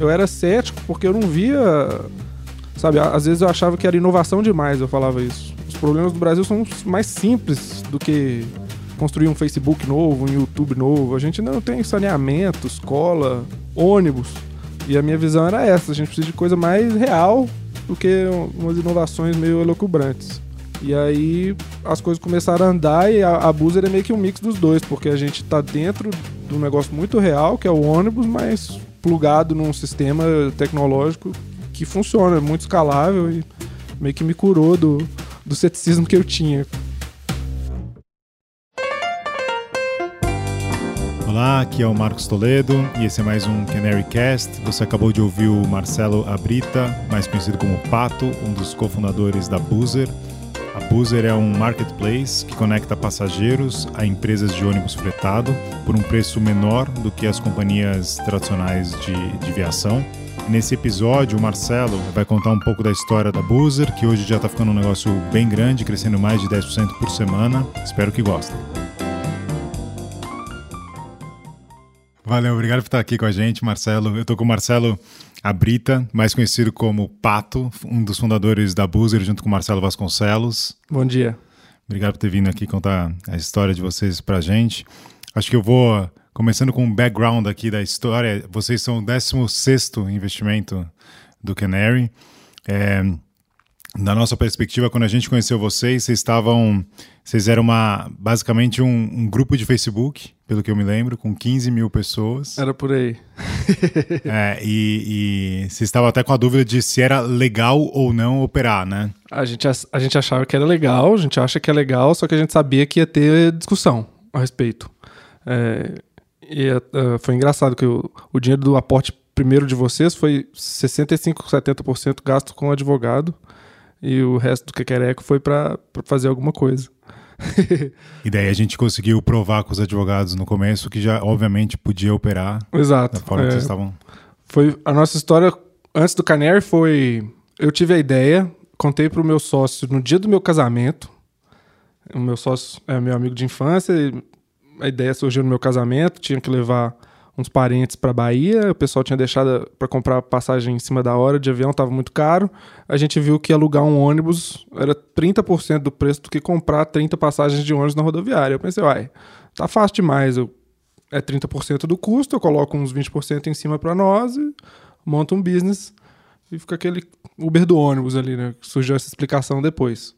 eu era cético porque eu não via. Sabe, às vezes eu achava que era inovação demais, eu falava isso. Os problemas do Brasil são mais simples do que construir um Facebook novo, um YouTube novo. A gente não tem saneamento, escola, ônibus. E a minha visão era essa: a gente precisa de coisa mais real do que umas inovações meio elocubrantes. E aí as coisas começaram a andar e a, a Boozer é meio que um mix dos dois, porque a gente tá dentro de um negócio muito real, que é o ônibus, mas plugado num sistema tecnológico que funciona, é muito escalável e meio que me curou do, do ceticismo que eu tinha. Olá, aqui é o Marcos Toledo e esse é mais um Canary Cast. Você acabou de ouvir o Marcelo Abrita, mais conhecido como Pato, um dos cofundadores da Boozer. A Boozer é um marketplace que conecta passageiros a empresas de ônibus fretado por um preço menor do que as companhias tradicionais de, de viação. Nesse episódio, o Marcelo vai contar um pouco da história da Boozer, que hoje já está ficando um negócio bem grande, crescendo mais de 10% por semana. Espero que gostem. Valeu, obrigado por estar aqui com a gente, Marcelo. Eu estou com o Marcelo Abrita, mais conhecido como Pato, um dos fundadores da Boozer, junto com o Marcelo Vasconcelos. Bom dia. Obrigado por ter vindo aqui contar a história de vocês para a gente. Acho que eu vou, começando com um background aqui da história. Vocês são o 16 investimento do Canary. É, da nossa perspectiva, quando a gente conheceu vocês, vocês estavam. Vocês eram uma, basicamente um, um, grupo de Facebook, pelo que eu me lembro, com 15 mil pessoas. Era por aí. é, e, e vocês estavam até com a dúvida de se era legal ou não operar, né? A gente, a gente achava que era legal, a gente acha que é legal, só que a gente sabia que ia ter discussão a respeito. É, e uh, foi engraçado que o, o dinheiro do aporte primeiro de vocês foi 65, 70% gasto com advogado e o resto do Quequereco foi para fazer alguma coisa. e daí a gente conseguiu provar com os advogados no começo que já, obviamente, podia operar. Exato. Da forma é, que vocês estavam. Foi, a nossa história antes do Canary foi. Eu tive a ideia, contei para o meu sócio no dia do meu casamento. O meu sócio é meu amigo de infância. a ideia surgiu no meu casamento, tinha que levar uns parentes para Bahia, o pessoal tinha deixado para comprar passagem em cima da hora de avião, estava muito caro. A gente viu que alugar um ônibus era 30% do preço do que comprar 30 passagens de ônibus na rodoviária. Eu pensei, uai, tá fácil demais, eu, é 30% do custo, eu coloco uns 20% em cima para nós e monto um business e fica aquele Uber do ônibus ali, né? Surgiu essa explicação depois.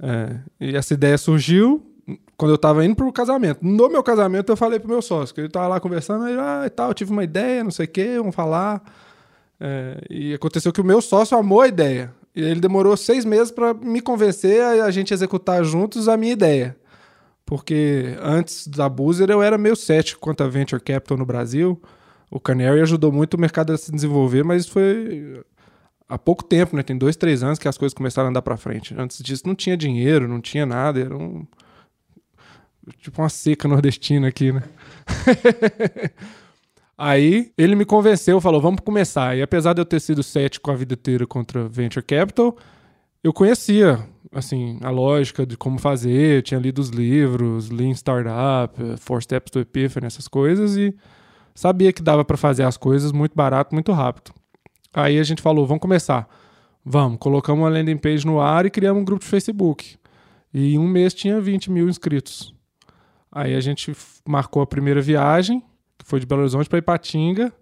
É, e essa ideia surgiu, quando eu tava indo pro casamento. No meu casamento, eu falei pro meu sócio, que ele tava lá conversando, ele, ah, e tal, eu tive uma ideia, não sei o quê, vamos falar. É, e aconteceu que o meu sócio amou a ideia. E ele demorou seis meses para me convencer a, a gente executar juntos a minha ideia. Porque antes da Boozer eu era meio cético quanto a Venture Capital no Brasil. O Canary ajudou muito o mercado a se desenvolver, mas foi há pouco tempo, né? Tem dois, três anos que as coisas começaram a andar para frente. Antes disso não tinha dinheiro, não tinha nada, era um Tipo uma seca nordestina aqui, né? Aí ele me convenceu, falou: vamos começar. E apesar de eu ter sido cético a vida inteira contra Venture Capital, eu conhecia assim a lógica de como fazer, tinha lido os livros, Lean Startup, Four Steps to Epiphany, essas coisas, e sabia que dava para fazer as coisas muito barato, muito rápido. Aí a gente falou: vamos começar. Vamos, colocamos uma landing page no ar e criamos um grupo de Facebook. E em um mês tinha 20 mil inscritos. Aí a gente marcou a primeira viagem, que foi de Belo Horizonte para Ipatinga,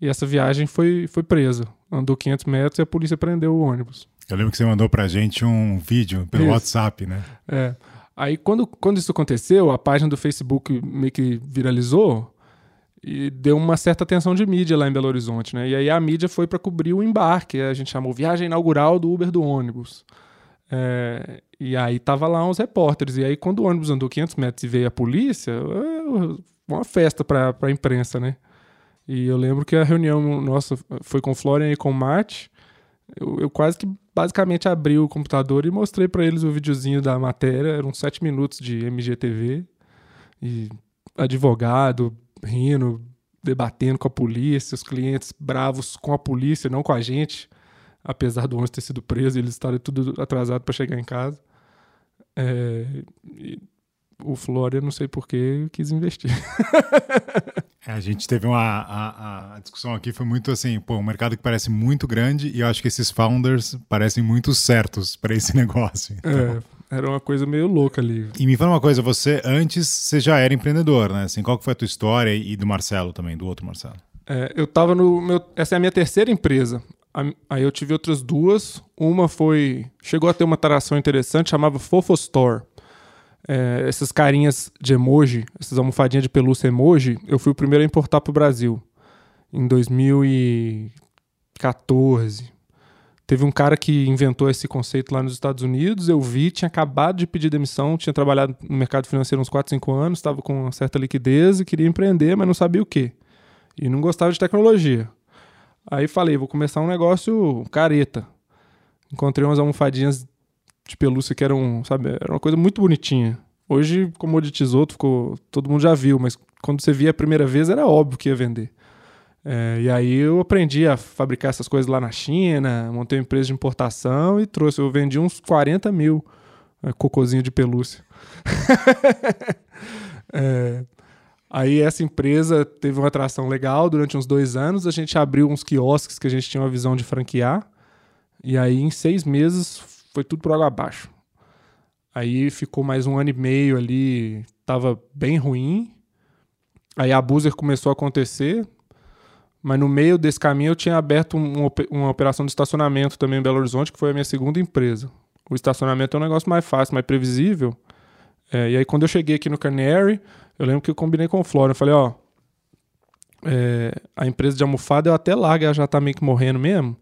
e essa viagem foi, foi presa. Andou 500 metros e a polícia prendeu o ônibus. Eu lembro que você mandou pra gente um vídeo pelo isso. WhatsApp, né? É. Aí quando, quando isso aconteceu, a página do Facebook meio que viralizou e deu uma certa atenção de mídia lá em Belo Horizonte, né? E aí a mídia foi para cobrir o embarque, a gente chamou Viagem Inaugural do Uber do ônibus. É, e aí tava lá uns repórteres. E aí, quando o ônibus andou 500 metros e veio a polícia, uma festa pra, pra imprensa, né? E eu lembro que a reunião nossa foi com o Florian e com o Marte. Eu, eu, quase que basicamente abri o computador e mostrei para eles o videozinho da matéria. Eram sete minutos de MGTV. E advogado rindo, debatendo com a polícia, os clientes bravos com a polícia, não com a gente apesar do ônibus ter sido preso e eles estarem tudo atrasado para chegar em casa. É, o Flória, não sei porquê, quis investir. É, a gente teve uma a, a, discussão aqui foi muito assim, pô, um mercado que parece muito grande e eu acho que esses founders parecem muito certos para esse negócio. Então. É, era uma coisa meio louca ali. E me fala uma coisa, você antes você já era empreendedor, né? Assim, qual que foi a tua história e do Marcelo também, do outro Marcelo? É, eu tava no meu, essa é a minha terceira empresa. Aí eu tive outras duas. Uma foi chegou a ter uma tração interessante, chamava Fofo Store é, essas carinhas de emoji, essas almofadinhas de pelúcia emoji, eu fui o primeiro a importar para o Brasil em 2014. Teve um cara que inventou esse conceito lá nos Estados Unidos, eu vi, tinha acabado de pedir demissão, tinha trabalhado no mercado financeiro uns 4, 5 anos, estava com uma certa liquidez e queria empreender, mas não sabia o quê. E não gostava de tecnologia. Aí falei, vou começar um negócio careta. Encontrei umas almofadinhas de pelúcia que eram, sabe, era uma coisa muito bonitinha. Hoje comoditizou, ficou, todo mundo já viu, mas quando você via a primeira vez era óbvio que ia vender. É, e aí eu aprendi a fabricar essas coisas lá na China, montei uma empresa de importação e trouxe. Eu vendi uns 40 mil é, cocôzinho de pelúcia. é, aí essa empresa teve uma atração legal durante uns dois anos. A gente abriu uns quiosques que a gente tinha uma visão de franquear. E aí em seis meses foi tudo por água abaixo. Aí ficou mais um ano e meio ali, tava bem ruim. Aí a Buzer começou a acontecer, mas no meio desse caminho eu tinha aberto um, uma operação de estacionamento também em Belo Horizonte, que foi a minha segunda empresa. O estacionamento é um negócio mais fácil, mais previsível. É, e aí quando eu cheguei aqui no Canary, eu lembro que eu combinei com o Flora. Eu falei, ó, é, a empresa de almofada eu até largo, ela já tá meio que morrendo mesmo.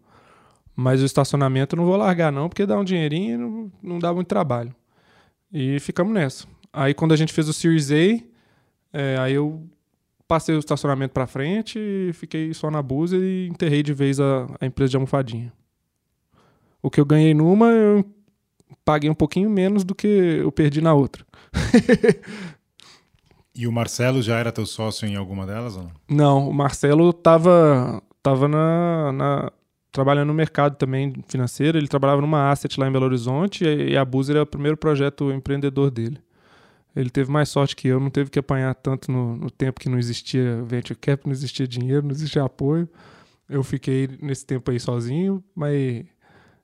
Mas o estacionamento eu não vou largar, não, porque dá um dinheirinho e não, não dá muito trabalho. E ficamos nessa. Aí quando a gente fez o Series A, é, aí eu passei o estacionamento para frente e fiquei só na Busa e enterrei de vez a, a, empresa de almofadinha. O que eu ganhei numa, eu paguei um pouquinho menos do que eu perdi na outra. e o Marcelo já era teu sócio em alguma delas? Ou não? não, o Marcelo tava, tava na, na trabalhando no mercado também financeiro. Ele trabalhava numa asset lá em Belo Horizonte e a Buzer era o primeiro projeto empreendedor dele. Ele teve mais sorte que eu, não teve que apanhar tanto no, no tempo que não existia venture cap, não existia dinheiro, não existia apoio. Eu fiquei nesse tempo aí sozinho, mas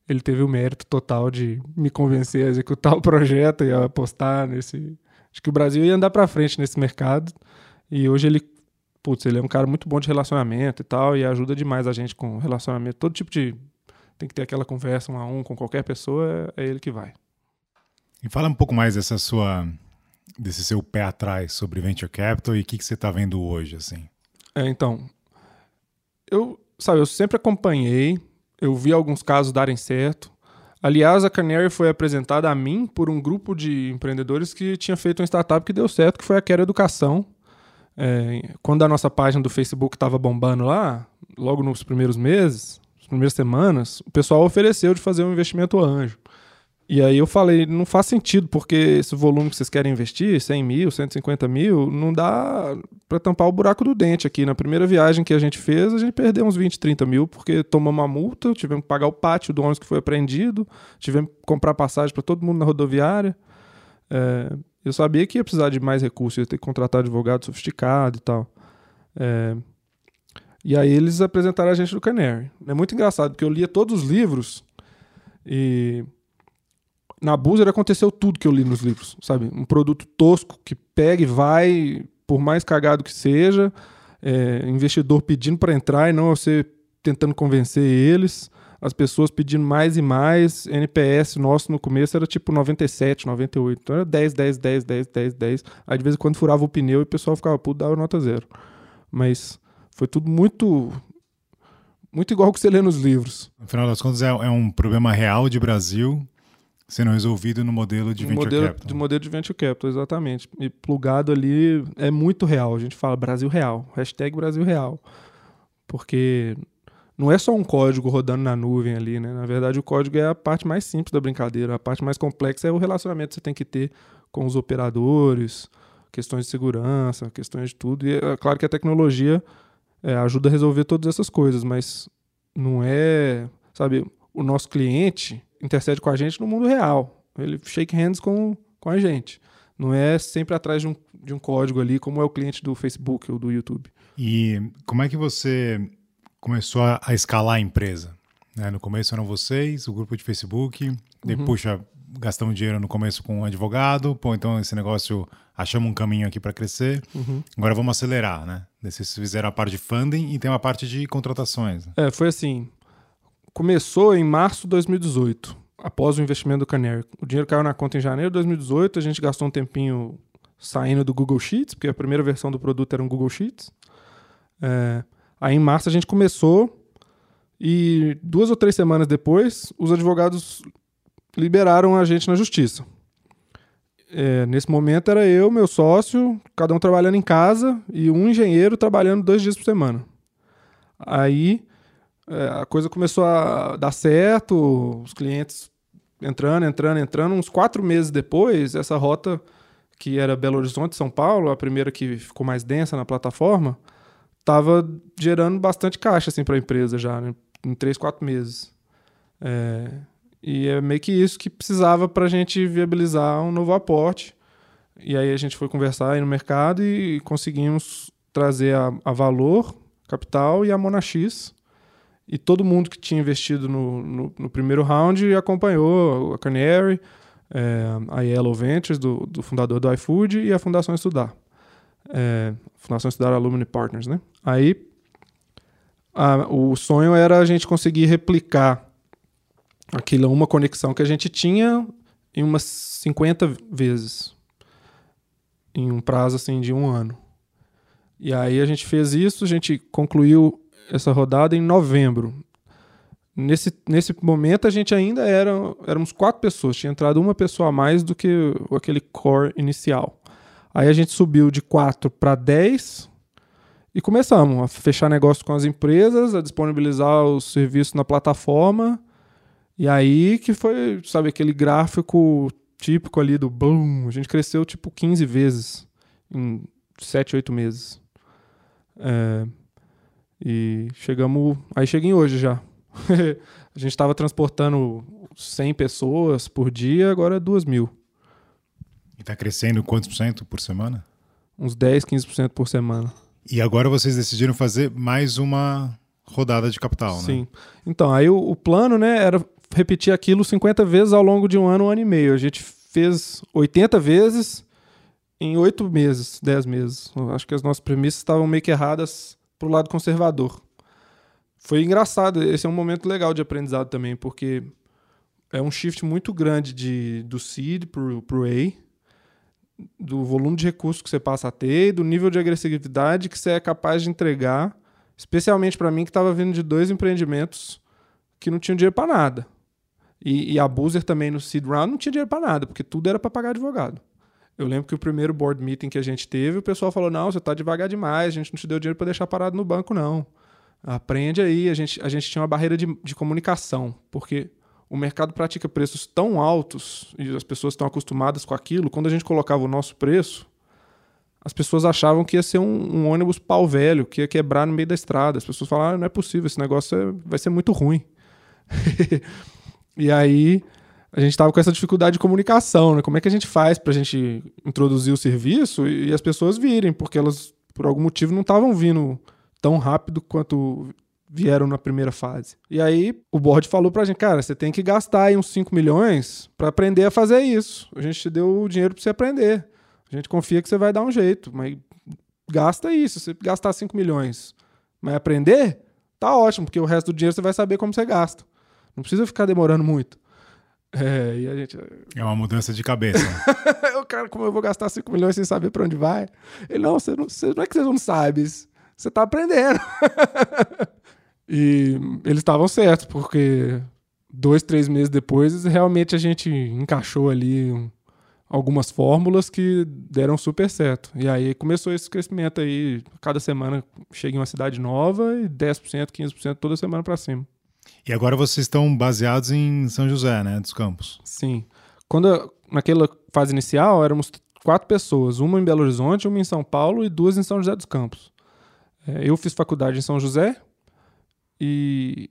ele teve o mérito total de me convencer a executar o projeto e a apostar nesse. Acho que o Brasil ia andar para frente nesse mercado. E hoje ele putz, ele é um cara muito bom de relacionamento e tal, e ajuda demais a gente com relacionamento. Todo tipo de. Tem que ter aquela conversa um a um com qualquer pessoa, é, é ele que vai. E fala um pouco mais dessa sua. desse seu pé atrás sobre venture capital e o que, que você está vendo hoje, assim. É, então. Eu, sabe, eu sempre acompanhei, eu vi alguns casos darem certo. Aliás, a Canary foi apresentada a mim por um grupo de empreendedores que tinha feito uma startup que deu certo, que foi a Quero Educação, é, quando a nossa página do Facebook estava bombando lá, logo nos primeiros meses, nas primeiras semanas, o pessoal ofereceu de fazer um investimento anjo. E aí eu falei, não faz sentido, porque esse volume que vocês querem investir, 100 mil, 150 mil, não dá para tampar o buraco do dente aqui. Na primeira viagem que a gente fez, a gente perdeu uns 20, 30 mil, porque tomamos uma multa, tivemos que pagar o pátio do ônibus que foi apreendido, tivemos que comprar passagem para todo mundo na rodoviária. É, eu sabia que ia precisar de mais recursos, ia ter que contratar advogado sofisticado e tal. É... E aí eles apresentaram a gente do Canary. É muito engraçado, porque eu lia todos os livros e na Boozer aconteceu tudo que eu li nos livros, sabe? Um produto tosco que pega e vai, por mais cagado que seja, é, investidor pedindo para entrar e não você tentando convencer eles as pessoas pedindo mais e mais. NPS nosso no começo era tipo 97, 98. Então era 10, 10, 10, 10, 10, 10. Aí de vez em quando furava o pneu e o pessoal ficava puto, dava nota zero. Mas foi tudo muito. Muito igual o que você lê nos livros. No final das contas, é, é um problema real de Brasil sendo resolvido no modelo de venture modelo, capital. De modelo de venture capital, exatamente. E plugado ali é muito real. A gente fala Brasil real. Hashtag Brasil real. Porque não é só um código rodando na nuvem ali, né? Na verdade, o código é a parte mais simples da brincadeira. A parte mais complexa é o relacionamento que você tem que ter com os operadores, questões de segurança, questões de tudo. E é claro que a tecnologia é, ajuda a resolver todas essas coisas, mas não é, sabe, o nosso cliente intercede com a gente no mundo real. Ele shake hands com, com a gente. Não é sempre atrás de um, de um código ali, como é o cliente do Facebook ou do YouTube. E como é que você começou a, a escalar a empresa? Né? No começo eram vocês, o grupo de Facebook, uhum. puxa, gastamos dinheiro no começo com um advogado, pô, então esse negócio, achamos um caminho aqui para crescer, uhum. agora vamos acelerar, né? Vocês fizeram a parte de funding e tem uma parte de contratações. É, foi assim, começou em março de 2018, após o investimento do Canary. O dinheiro caiu na conta em janeiro de 2018, a gente gastou um tempinho saindo do Google Sheets, porque a primeira versão do produto era um Google Sheets. É, aí em março a gente começou e duas ou três semanas depois, os advogados liberaram a gente na justiça. É, nesse momento era eu, meu sócio, cada um trabalhando em casa e um engenheiro trabalhando dois dias por semana. Aí é, a coisa começou a dar certo, os clientes entrando, entrando, entrando. Uns quatro meses depois, essa rota que era Belo Horizonte, São Paulo, a primeira que ficou mais densa na plataforma, estava gerando bastante caixa assim, para a empresa já, né? em três, quatro meses. É, e é meio que isso que precisava para a gente viabilizar um novo aporte. E aí a gente foi conversar aí no mercado e conseguimos trazer a, a Valor Capital e a Monax. E todo mundo que tinha investido no, no, no primeiro round acompanhou a Canary, é, a Yellow Ventures, do, do, fundador do iFood, e a Fundação Estudar. É, Fundação Estudar Alumni Partners, né? Aí a, o sonho era a gente conseguir replicar aquilo, uma conexão que a gente tinha em umas 50 vezes, em um prazo assim de um ano. E aí a gente fez isso, a gente concluiu essa rodada em novembro. Nesse, nesse momento a gente ainda era éramos quatro pessoas, tinha entrado uma pessoa a mais do que aquele core inicial. Aí a gente subiu de quatro para dez e começamos a fechar negócio com as empresas, a disponibilizar os serviços na plataforma e aí que foi, sabe, aquele gráfico típico ali do boom. A gente cresceu tipo 15 vezes em 7, 8 meses. É, e chegamos. Aí cheguei hoje já. a gente estava transportando 100 pessoas por dia, agora é 2 mil. E está crescendo quantos por cento por semana? Uns 10, 15% por semana. E agora vocês decidiram fazer mais uma rodada de capital, Sim. né? Sim. Então, aí o, o, plano, né, era repetir aquilo 50 vezes ao longo de um ano, um ano e meio. A gente fez 80 vezes em 8 meses, 10 meses. Eu acho que as nossas premissas estavam meio que erradas pro lado conservador. Foi engraçado, esse é um momento legal de aprendizado também, porque é um shift muito grande de, do seed pro, pro A, do volume de recursos que você passa a ter e do nível de agressividade que você é capaz de entregar, especialmente para mim que estava vindo de dois empreendimentos que não tinham dinheiro para nada. E, e a Boozer também no seed round não tinha dinheiro para nada, porque tudo era para pagar advogado. Eu lembro que o primeiro board meeting que a gente teve, o pessoal falou: não, você está devagar demais, a gente não te deu dinheiro para deixar parado no banco, não. Aprende aí. A gente, a gente tinha uma barreira de, de comunicação, porque o mercado pratica preços tão altos e as pessoas estão acostumadas com aquilo. Quando a gente colocava o nosso preço, as pessoas achavam que ia ser um, um ônibus pau velho, que ia quebrar no meio da estrada. As pessoas falaram: ah, não é possível, esse negócio é, vai ser muito ruim. E aí a gente estava com essa dificuldade de comunicação, né? Como é que a gente faz para a gente introduzir o serviço e, as pessoas virem, porque elas, por algum motivo, não estavam vindo tão rápido quanto vieram na primeira fase. E aí o board falou pra gente, cara, você tem que gastar aí uns 5 milhões para aprender a fazer isso. A gente te deu o dinheiro para você aprender. A gente confia que você vai dar um jeito, mas gasta isso. Se você gastar 5 milhões, mas aprender, tá ótimo, porque o resto do dinheiro você vai saber como você gasta. Não precisa ficar demorando muito. É, e a gente... é uma mudança de cabeça. o cara, como eu vou gastar 5 milhões sem saber para onde vai? Ele, não, você não, você, não é que você não sabe, você tá aprendendo. e eles estavam certos, porque dois, três meses depois, realmente a gente encaixou ali um, algumas fórmulas que deram super certo. E aí começou esse crescimento aí, cada semana chega em uma cidade nova e 10%, 15% toda semana para cima. E agora vocês estão baseados em São José, né, dos Campos? Sim. Quando naquela fase inicial éramos quatro pessoas, uma em Belo Horizonte, uma em São Paulo e duas em São José dos Campos. É, eu fiz faculdade em São José e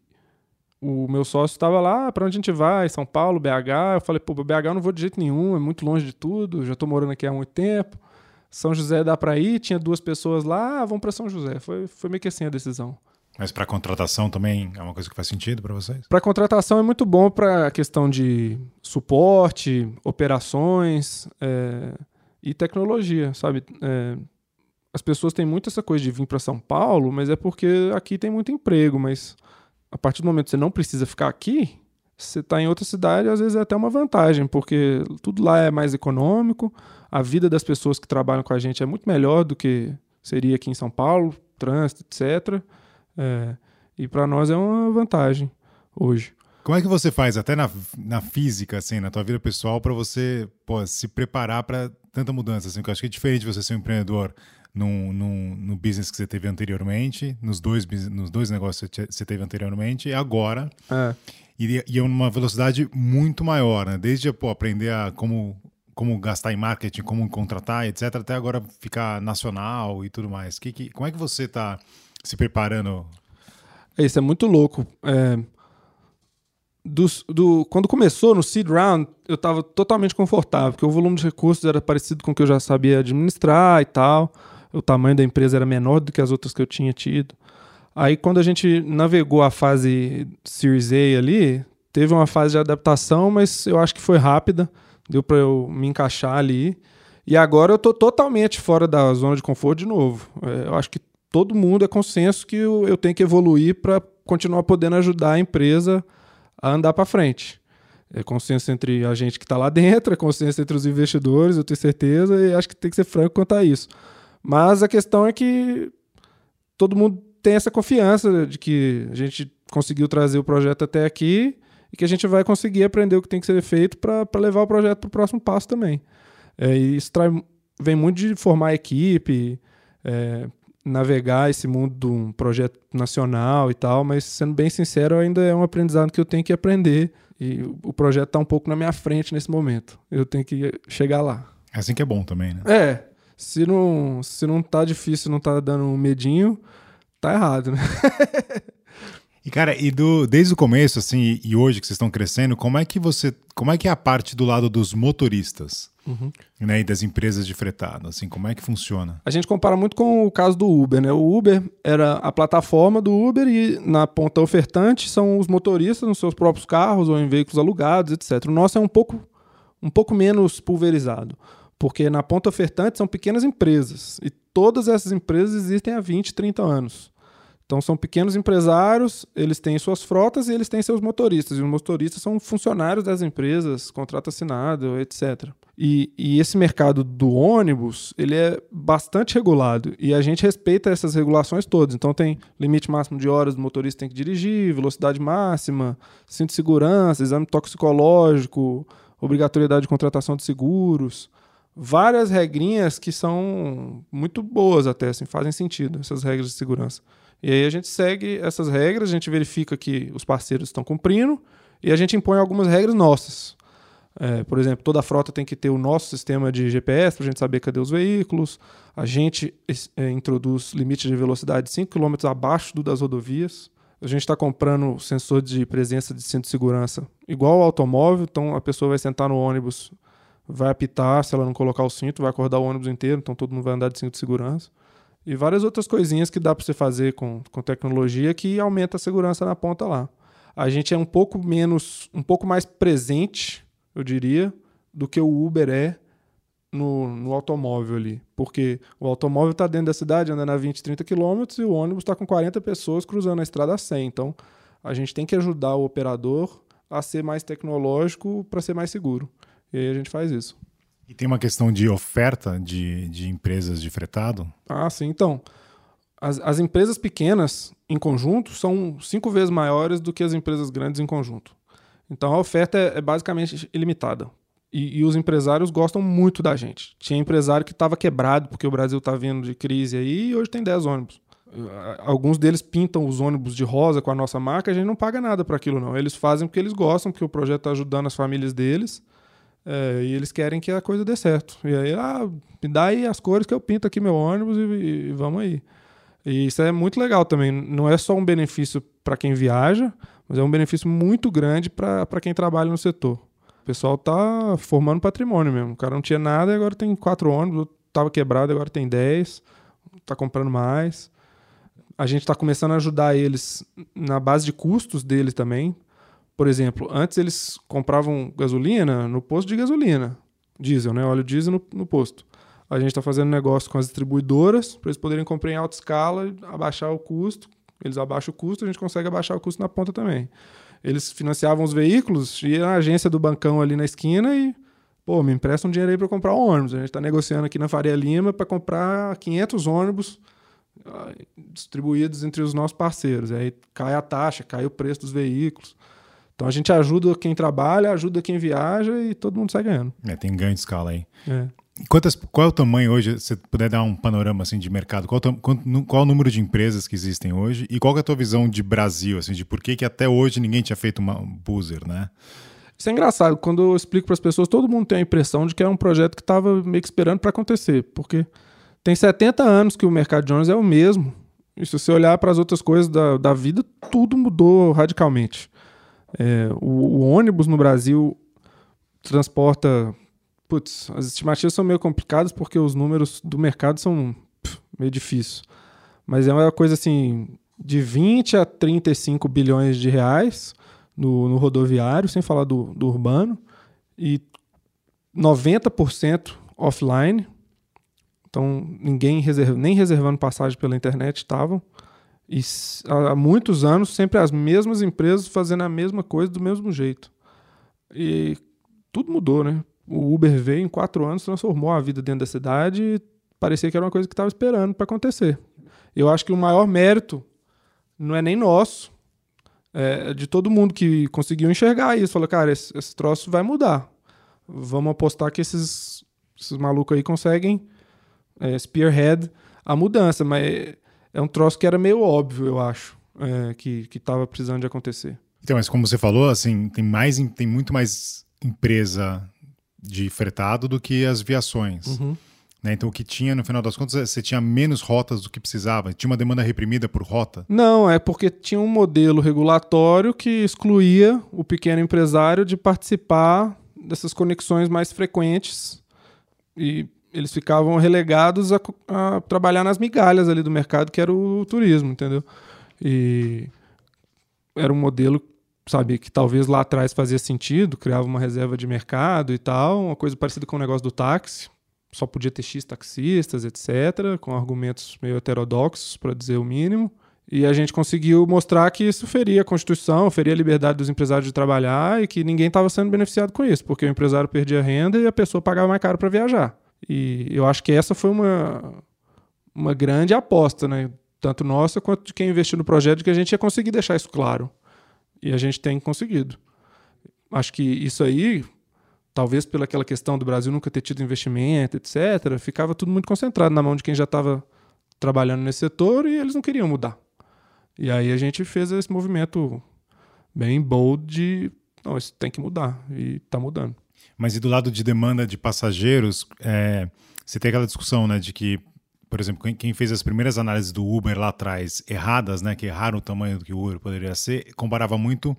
o meu sócio estava lá, para onde a gente vai? São Paulo, BH. Eu falei, pô, BH eu não vou de jeito nenhum, é muito longe de tudo, já estou morando aqui há muito tempo. São José dá para ir, tinha duas pessoas lá, ah, vamos para São José. Foi, foi meio que assim a decisão. Mas para contratação também é uma coisa que faz sentido para vocês? Para contratação é muito bom para a questão de suporte, operações é, e tecnologia, sabe? É, as pessoas têm muito essa coisa de vir para São Paulo, mas é porque aqui tem muito emprego. Mas a partir do momento que você não precisa ficar aqui, você está em outra cidade, às vezes é até uma vantagem, porque tudo lá é mais econômico, a vida das pessoas que trabalham com a gente é muito melhor do que seria aqui em São Paulo, trânsito, etc. É, e para nós é uma vantagem hoje. Como é que você faz, até na, na física, assim, na tua vida pessoal, para você pô, se preparar para tanta mudança? Assim, eu acho que é diferente você ser um empreendedor num, num, no business que você teve anteriormente, nos dois, nos dois negócios que você teve anteriormente, e agora. É. E, e é uma velocidade muito maior, né? Desde pô, aprender a como, como gastar em marketing, como contratar, etc., até agora ficar nacional e tudo mais. Que, que, como é que você está se preparando? Isso é muito louco. É, do, do, quando começou no seed round, eu estava totalmente confortável, porque o volume de recursos era parecido com o que eu já sabia administrar e tal. O tamanho da empresa era menor do que as outras que eu tinha tido. Aí, quando a gente navegou a fase Series A ali, teve uma fase de adaptação, mas eu acho que foi rápida, deu para eu me encaixar ali. E agora eu estou totalmente fora da zona de conforto de novo. É, eu acho que todo mundo é consenso que eu, eu tenho que evoluir para continuar podendo ajudar a empresa a andar para frente. É consenso entre a gente que está lá dentro, é consenso entre os investidores, eu tenho certeza, e acho que tem que ser franco quanto a isso. Mas a questão é que todo mundo tem essa confiança de que a gente conseguiu trazer o projeto até aqui e que a gente vai conseguir aprender o que tem que ser feito para levar o projeto para o próximo passo também. É, e isso trai, vem muito de formar equipe, é, navegar esse mundo de um projeto nacional e tal, mas sendo bem sincero, ainda é um aprendizado que eu tenho que aprender e o projeto está um pouco na minha frente nesse momento. Eu tenho que chegar lá. É assim que é bom também, né? É. Se não, se não tá difícil, não tá dando um medinho, tá errado, né? E cara, e do, desde o começo, assim, e hoje que vocês estão crescendo, como é que você. Como é que é a parte do lado dos motoristas? Uhum. Né, e das empresas de fretado, assim, como é que funciona? A gente compara muito com o caso do Uber, né? O Uber era a plataforma do Uber e na ponta ofertante são os motoristas nos seus próprios carros ou em veículos alugados, etc. O nosso é um pouco, um pouco menos pulverizado, porque na ponta ofertante são pequenas empresas e todas essas empresas existem há 20, 30 anos. Então são pequenos empresários, eles têm suas frotas e eles têm seus motoristas. E os motoristas são funcionários das empresas, contrato assinado, etc. E, e, esse mercado do ônibus, ele é bastante regulado e a gente respeita essas regulações todas. Então tem limite máximo de horas do motorista tem que dirigir, velocidade máxima, cinto de segurança, exame toxicológico, obrigatoriedade de contratação de seguros, várias regrinhas que são muito boas até, assim, fazem sentido essas regras de segurança. E aí a gente segue essas regras, a gente verifica que os parceiros estão cumprindo e a gente impõe algumas regras nossas. É, por exemplo, toda a frota tem que ter o nosso sistema de GPS para a gente saber cadê os veículos. A gente é, introduz limite de velocidade 5 km abaixo do das rodovias. A gente está comprando sensor de presença de cinto de segurança igual ao automóvel, então a pessoa vai sentar no ônibus, vai apitar, se ela não colocar o cinto, vai acordar o ônibus inteiro, então todo mundo vai andar de cinto de segurança e várias outras coisinhas que dá para você fazer com, com tecnologia que aumenta a segurança na ponta lá. A gente é um pouco menos, um pouco mais presente, eu diria, do que o Uber é no, no automóvel ali. Porque o automóvel está dentro da cidade, andando a 20, 30 quilômetros, e o ônibus está com 40 pessoas cruzando a estrada a 100. Então, a gente tem que ajudar o operador a ser mais tecnológico para ser mais seguro. E aí a gente faz isso. E tem uma questão de oferta de, de empresas de fretado? Ah, sim. Então, as, as empresas pequenas em conjunto são cinco vezes maiores do que as empresas grandes em conjunto. Então a oferta é, é basicamente ilimitada. E, e, os empresários gostam muito da gente. Tinha empresário que estava quebrado porque o Brasil está vindo de crise aí e hoje tem 10 ônibus. Alguns deles pintam os ônibus de rosa com a nossa marca, a gente não paga nada para aquilo não. Eles fazem porque eles gostam, porque o projeto está ajudando as famílias deles é, e eles querem que a coisa dê certo. E aí, ah, me dá aí as cores que eu pinto aqui meu ônibus e, e vamos aí. E isso é muito legal também. Não é só um benefício para quem viaja, mas é um benefício muito grande para quem trabalha no setor. O pessoal tá formando patrimônio mesmo. O cara não tinha nada e agora tem quatro ônibus, estava quebrado, agora tem 10, está comprando mais. A gente está começando a ajudar eles na base de custos deles também. Por exemplo, antes eles compravam gasolina no posto de gasolina, diesel, né? Óleo diesel no, no posto. A gente está fazendo negócio com as distribuidoras para eles poderem comprar em alta escala, abaixar o custo. Eles abaixam o custo, a gente consegue abaixar o custo na ponta também. Eles financiavam os veículos, ia na agência do bancão ali na esquina e, pô, me empresta um dinheiro aí para comprar um ônibus. A gente está negociando aqui na Faria Lima para comprar 500 ônibus ah, distribuídos entre os nossos parceiros. Aí cai a taxa, cai o preço dos veículos. Então a gente ajuda quem trabalha, ajuda quem viaja e todo mundo sai ganhando. É, tem ganho de escala aí. É. Quantas, qual é o tamanho hoje, se você puder dar um panorama assim de mercado, qual, qual, qual, o número de empresas que existem hoje e qual é a tua visão de Brasil, assim, de por que, que até hoje ninguém tinha feito uma buzzer, né? Isso é engraçado, quando eu explico para as pessoas, todo mundo tem a impressão de que é um projeto que estava meio que esperando para acontecer, porque tem 70 anos que o mercado de ônibus é o mesmo, e se você olhar para as outras coisas da, da vida, tudo mudou radicalmente. É, o, o ônibus no Brasil transporta putz, as estimativas são meio complicadas porque os números do mercado são pff, meio difíceis. Mas é uma coisa assim, de 20 a 35 bilhões de reais no, no rodoviário, sem falar do, do urbano, e 90% offline. Então, ninguém reserva, nem reservando passagem pela internet estavam. E há muitos anos, sempre as mesmas empresas fazendo a mesma coisa do mesmo jeito. E tudo mudou, né? o Uber veio em quatro anos, transformou a vida dentro da cidade e parecia que era uma coisa que estava esperando para acontecer. Eu acho que o maior mérito não é nem nosso, é de todo mundo que conseguiu enxergar isso. Falou, cara, esse, esse troço vai mudar. Vamos apostar que esses, esses malucos aí conseguem é, spearhead a mudança, mas é um troço que era meio óbvio, eu acho, é, que estava precisando de acontecer. Então, mas como você falou, assim, tem mais, tem muito mais empresa de fretado do que as viações. Uhum. Né? Então, o que tinha, no final das contas, é, você tinha menos rotas do que precisava? Tinha uma demanda reprimida por rota? Não, é porque tinha um modelo regulatório que excluía o pequeno empresário de participar dessas conexões mais frequentes e eles ficavam relegados a, a trabalhar nas migalhas ali do mercado, que era o turismo, entendeu? E era um modelo sabe, que talvez lá atrás fazia sentido, criava uma reserva de mercado e tal, uma coisa parecida com o negócio do táxi, só podia ter X taxistas, etc., com argumentos meio heterodoxos, para dizer o mínimo. E a gente conseguiu mostrar que isso feria a Constituição, feria a liberdade dos empresários de trabalhar e que ninguém estava sendo beneficiado com isso, porque o empresário perdia renda e a pessoa pagava mais caro para viajar. E eu acho que essa foi uma, uma grande aposta, né? tanto nossa quanto de quem investiu no projeto, de que a gente ia conseguir deixar isso claro. E a gente tem conseguido. Acho que isso aí, talvez pela aquela questão do Brasil nunca ter tido investimento, etc., ficava tudo muito concentrado na mão de quem já estava trabalhando nesse setor e eles não queriam mudar. E aí a gente fez esse movimento bem bold de não, isso tem que mudar e está mudando. Mas e do lado de demanda de passageiros, é, você tem aquela discussão né, de que por exemplo, quem fez as primeiras análises do Uber lá atrás, erradas, né, que erraram o tamanho do que o Uber poderia ser, comparava muito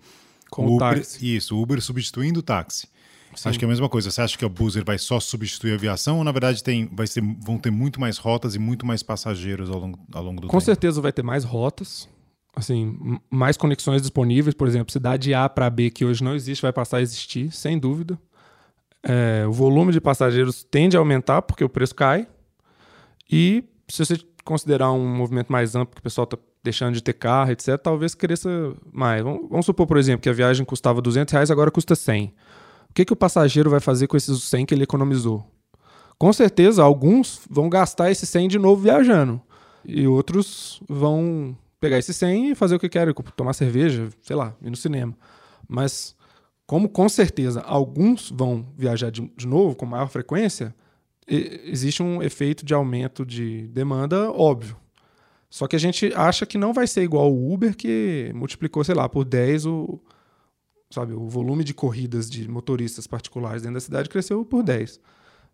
com o Uber, táxi. Isso, o Uber substituindo o táxi. Sim. Acho que é a mesma coisa. Você acha que o Buzzer vai só substituir a aviação ou, na verdade, tem, vai ser, vão ter muito mais rotas e muito mais passageiros ao longo, ao longo do Com tempo? Com certeza vai ter mais rotas, assim, mais conexões disponíveis. Por exemplo, cidade A para B, que hoje não existe, vai passar a existir, sem dúvida. É, o volume de passageiros tende a aumentar porque o preço cai. E se você considerar um movimento mais amplo, que o pessoal está deixando de ter carro, etc., talvez cresça mais. Vamos, supor, por exemplo, que a viagem custava 200 reais, agora custa 100. O que, que o passageiro vai fazer com esses 100 que ele economizou? Com certeza, alguns vão gastar esse 100 de novo viajando. E outros vão pegar esse 100 e fazer o que querem, tomar cerveja, sei lá, ir no cinema. Mas, como com certeza alguns vão viajar de, de novo com maior frequência, existe um efeito de aumento de demanda óbvio. Só que a gente acha que não vai ser igual o Uber, que multiplicou, sei lá, por 10 o, sabe, o volume de corridas de motoristas particulares dentro da cidade cresceu por 10.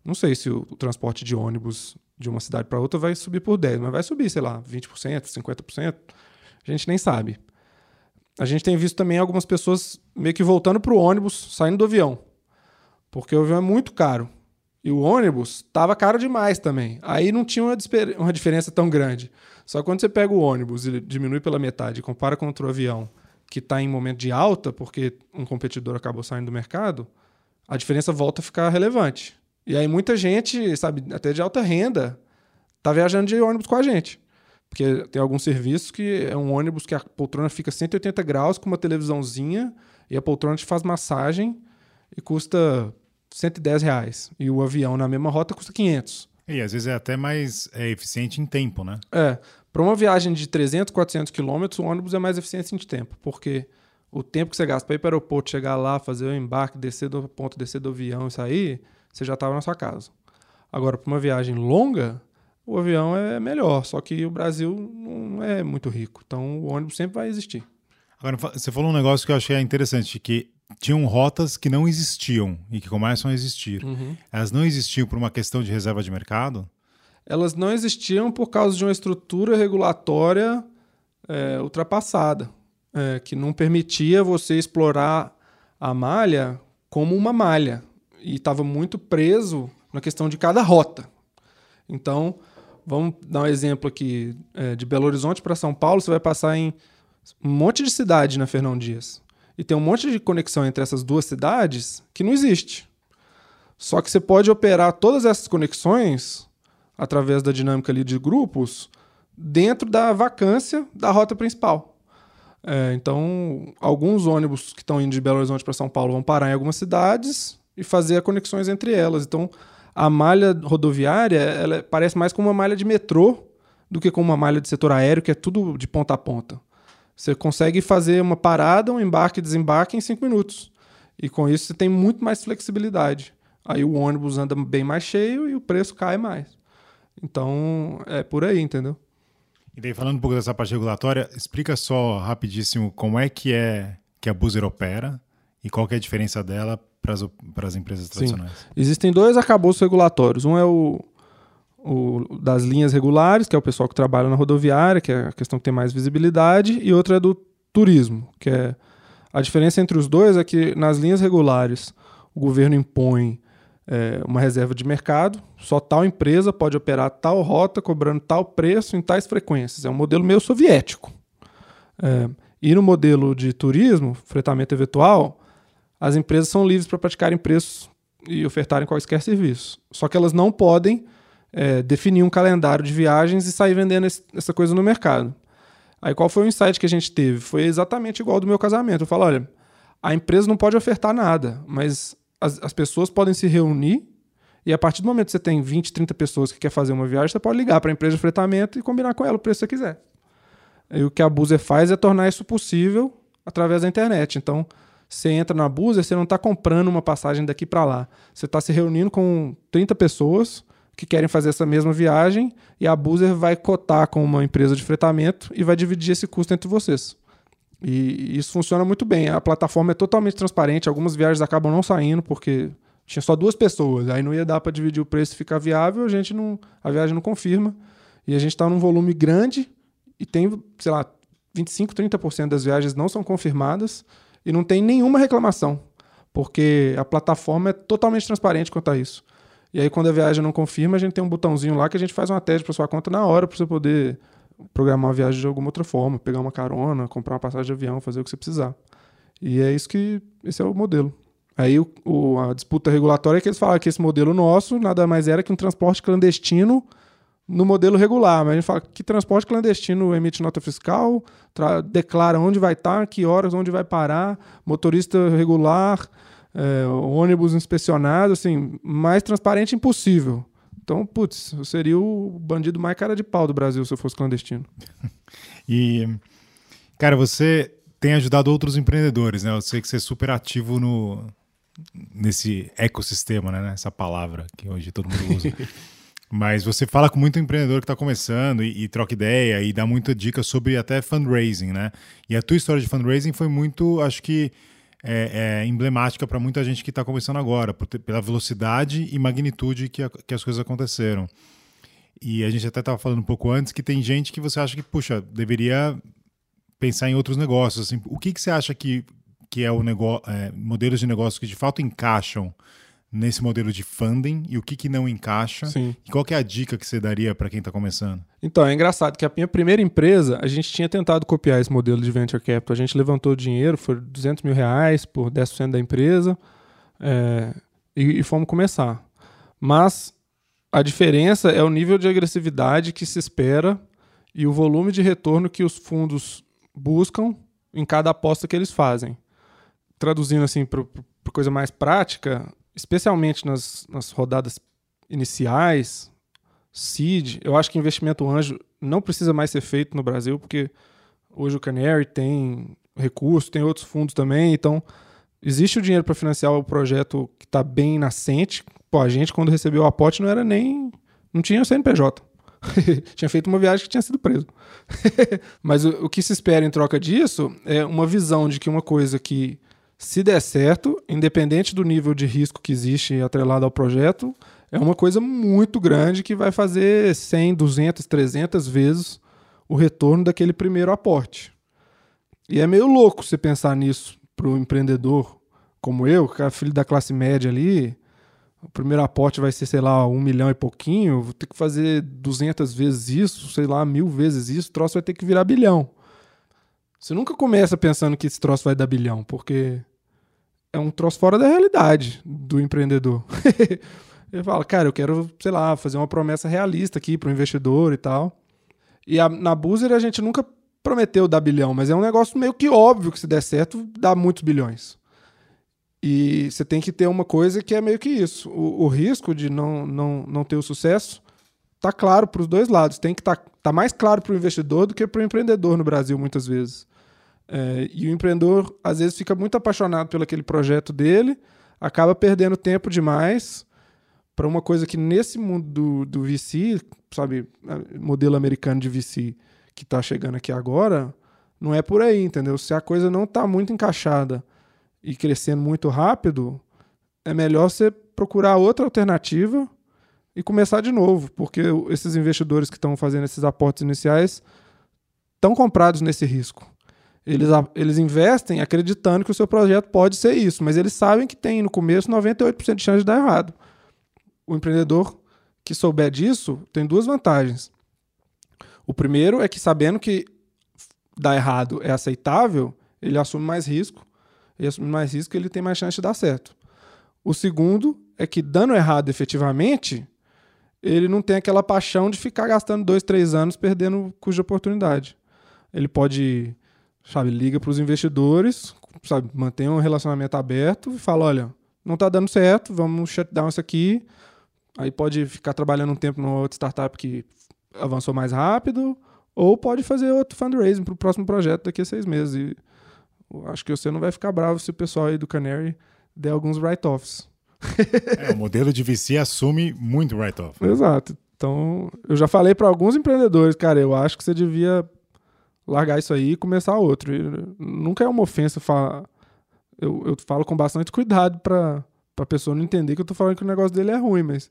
Não sei se o, o transporte de ônibus de uma cidade para outra vai subir por 10, mas vai subir, sei lá, 20%, 50%. A gente nem sabe. A gente tem visto também algumas pessoas meio que voltando para o ônibus, saindo do avião. Porque o avião é muito caro. E o ônibus estava caro demais também. Aí não tinha uma, uma diferença tão grande. Só quando você pega o ônibus e diminui pela metade e compara contra o avião, que está em momento de alta, porque um competidor acabou saindo do mercado, a diferença volta a ficar relevante. E aí muita gente, sabe, até de alta renda, tá viajando de ônibus com a gente. Porque tem alguns serviços que é um ônibus que a poltrona fica 180 graus com uma televisãozinha e a poltrona te faz massagem e custa 110 reais. E o avião na mesma rota custa 500. E às vezes é até mais é, eficiente em tempo, né? É. Para uma viagem de 300, 400 quilômetros, o ônibus é mais eficiente em tempo, porque o tempo que você gasta para ir para o aeroporto, chegar lá, fazer o embarque, descer do ponto, descer do avião e sair, você já estava na sua casa. Agora, para uma viagem longa, o avião é melhor, só que o Brasil não é muito rico, então o ônibus sempre vai existir. Agora, você falou um negócio que eu achei interessante, que tinham rotas que não existiam e que começam a existir. Uhum. Elas não existiam por uma questão de reserva de mercado? Elas não existiam por causa de uma estrutura regulatória é, ultrapassada, é, que não permitia você explorar a malha como uma malha. E estava muito preso na questão de cada rota. Então, vamos dar um exemplo aqui. É, de Belo Horizonte para São Paulo, você vai passar em um monte de cidade na Fernão Dias e tem um monte de conexão entre essas duas cidades que não existe. Só que você pode operar todas essas conexões através da dinâmica ali de grupos dentro da vacância da rota principal. É, então, alguns ônibus que estão indo de Belo Horizonte para São Paulo vão parar em algumas cidades e fazer conexões entre elas. Então, a malha rodoviária ela parece mais como uma malha de metrô do que como uma malha de setor aéreo, que é tudo de ponta a ponta. Você consegue fazer uma parada, um embarque e desembarque em cinco minutos. E com isso você tem muito mais flexibilidade. Aí o ônibus anda bem mais cheio e o preço cai mais. Então é por aí, entendeu? E daí falando um pouco dessa parte regulatória, explica só rapidíssimo como é que é que a Buzzer opera e qual é a diferença dela para as empresas tradicionais. Sim. Existem dois arcabouços regulatórios. Um é o o, das linhas regulares, que é o pessoal que trabalha na rodoviária, que é a questão que tem mais visibilidade, e outra é do turismo, que é a diferença entre os dois é que nas linhas regulares o governo impõe é, uma reserva de mercado, só tal empresa pode operar tal rota cobrando tal preço em tais frequências. É um modelo meio soviético. É, e no modelo de turismo, fretamento eventual, as empresas são livres para praticarem preços e ofertarem quaisquer serviços. Só que elas não podem é, definir um calendário de viagens e sair vendendo esse, essa coisa no mercado. Aí qual foi o insight que a gente teve? Foi exatamente igual ao do meu casamento. Eu falo, olha, a empresa não pode ofertar nada, mas as, as pessoas podem se reunir e a partir do momento que você tem 20, 30 pessoas que quer fazer uma viagem, você pode ligar para a empresa de fretamento e combinar com ela o preço que você quiser. E o que a Buzer faz é tornar isso possível através da internet. Então, você entra na Buzer, você não está comprando uma passagem daqui para lá. Você está se reunindo com 30 pessoas que querem fazer essa mesma viagem e a Buzer vai cotar com uma empresa de fretamento e vai dividir esse custo entre vocês. E isso funciona muito bem. A plataforma é totalmente transparente. Algumas viagens acabam não saindo porque tinha só duas pessoas. Aí não ia dar para dividir o preço e ficar viável. A gente não, a viagem não confirma. E a gente está num volume grande e tem, sei lá, 25, 30% das viagens não são confirmadas e não tem nenhuma reclamação, porque a plataforma é totalmente transparente quanto a isso. E aí, quando a viagem não confirma, a gente tem um botãozinho lá que a gente faz uma tese para sua conta na hora para você poder programar uma viagem de alguma outra forma, pegar uma carona, comprar uma passagem de avião, fazer o que você precisar. E é isso que. Esse é o modelo. Aí o, o, a disputa regulatória é que eles falaram que esse modelo nosso nada mais era que um transporte clandestino no modelo regular. Mas a gente fala que transporte clandestino emite nota fiscal, declara onde vai estar, que horas, onde vai parar, motorista regular, é, ônibus inspecionado, assim, mais transparente impossível. Então, putz, eu seria o bandido mais cara de pau do Brasil se eu fosse clandestino. e, cara, você tem ajudado outros empreendedores, né? Eu sei que você é super ativo no, nesse ecossistema, né? Essa palavra que hoje todo mundo usa. Mas você fala com muito empreendedor que está começando e, e, troca ideia e dá muita dica sobre até fundraising, né? E a tua história de fundraising foi muito, acho que é, é emblemática para muita gente que está começando agora, por pela velocidade e magnitude que, a, que as coisas aconteceram. E a gente até estava falando um pouco antes que tem gente que você acha que, puxa, deveria pensar em outros negócios. Assim, o que, que você acha que, que é o negócio, é, modelos de negócio que de fato encaixam nesse modelo de funding e o que, que não encaixa. Sim. E qual que é a dica que você daria para quem está começando? Então, é engraçado que a minha primeira empresa, a gente tinha tentado copiar esse modelo de venture capital. A gente levantou dinheiro, foi 200 mil reais por 10% da empresa é, e, e fomos começar. Mas a diferença é o nível de agressividade que se espera e o volume de retorno que os fundos buscam em cada aposta que eles fazem. Traduzindo assim para coisa mais prática, especialmente nas, nas rodadas iniciais, seed, eu acho que investimento anjo não precisa mais ser feito no Brasil, porque hoje o Canary tem recurso, tem outros fundos também, então existe o dinheiro para financiar o projeto que está bem nascente. Pô, a gente, quando recebeu o aporte, não era nem. não tinha o CNPJ. tinha feito uma viagem que tinha sido preso. Mas o, o que se espera em troca disso é uma visão de que uma coisa que se der certo, independente do nível de risco que existe atrelado ao projeto, é uma coisa muito grande que vai fazer 100, 200, 300 vezes o retorno daquele primeiro aporte. E é meio louco você pensar nisso para o empreendedor como eu, que é filho da classe média ali. O primeiro aporte vai ser, sei lá, um milhão e pouquinho. Vou ter que fazer 200 vezes isso, sei lá, mil vezes isso. O troço vai ter que virar bilhão. Você nunca começa pensando que esse troço vai dar bilhão, porque é um troço fora da realidade do empreendedor. Ele fala, cara, eu quero, sei lá, fazer uma promessa realista aqui para o investidor e tal. E a, na Boozer a gente nunca prometeu dar bilhão, mas é um negócio meio que óbvio que se der certo, dá muitos bilhões. E você tem que ter uma coisa que é meio que isso. O, o risco de não, não, não ter o sucesso tá claro para os dois lados. Tem que estar tá, tá mais claro para o investidor do que para o empreendedor no Brasil, muitas vezes. É, e o empreendedor, às vezes, fica muito apaixonado pelo aquele projeto dele, acaba perdendo tempo demais para uma coisa que nesse mundo do, do VC, sabe, modelo americano de VC que está chegando aqui agora, não é por aí, entendeu? Se a coisa não está muito encaixada e crescendo muito rápido, é melhor você procurar outra alternativa e começar de novo, porque esses investidores que estão fazendo esses aportes iniciais estão comprados nesse risco. Eles, eles investem acreditando que o seu projeto pode ser isso, mas eles sabem que tem no começo 98% de chance de dar errado. O empreendedor que souber disso tem duas vantagens. O primeiro é que sabendo que dar errado é aceitável, ele assume mais risco. E assumindo mais risco, ele tem mais chance de dar certo. O segundo é que dando errado efetivamente, ele não tem aquela paixão de ficar gastando dois, três anos perdendo cuja oportunidade. Ele pode sabe, liga para os investidores, sabe, mantém um relacionamento aberto e fala, olha, não está dando certo, vamos shutdown isso aqui. Aí pode ficar trabalhando um tempo numa outra startup que avançou mais rápido, ou pode fazer outro fundraising para o próximo projeto daqui a seis meses. E acho que você não vai ficar bravo se o pessoal aí do Canary der alguns write-offs. é, o modelo de VC assume muito write-off. Né? Exato. Então, eu já falei para alguns empreendedores, cara, eu acho que você devia largar isso aí e começar outro. E nunca é uma ofensa falar. Eu, eu falo com bastante cuidado para a pessoa não entender que eu tô falando que o negócio dele é ruim, mas.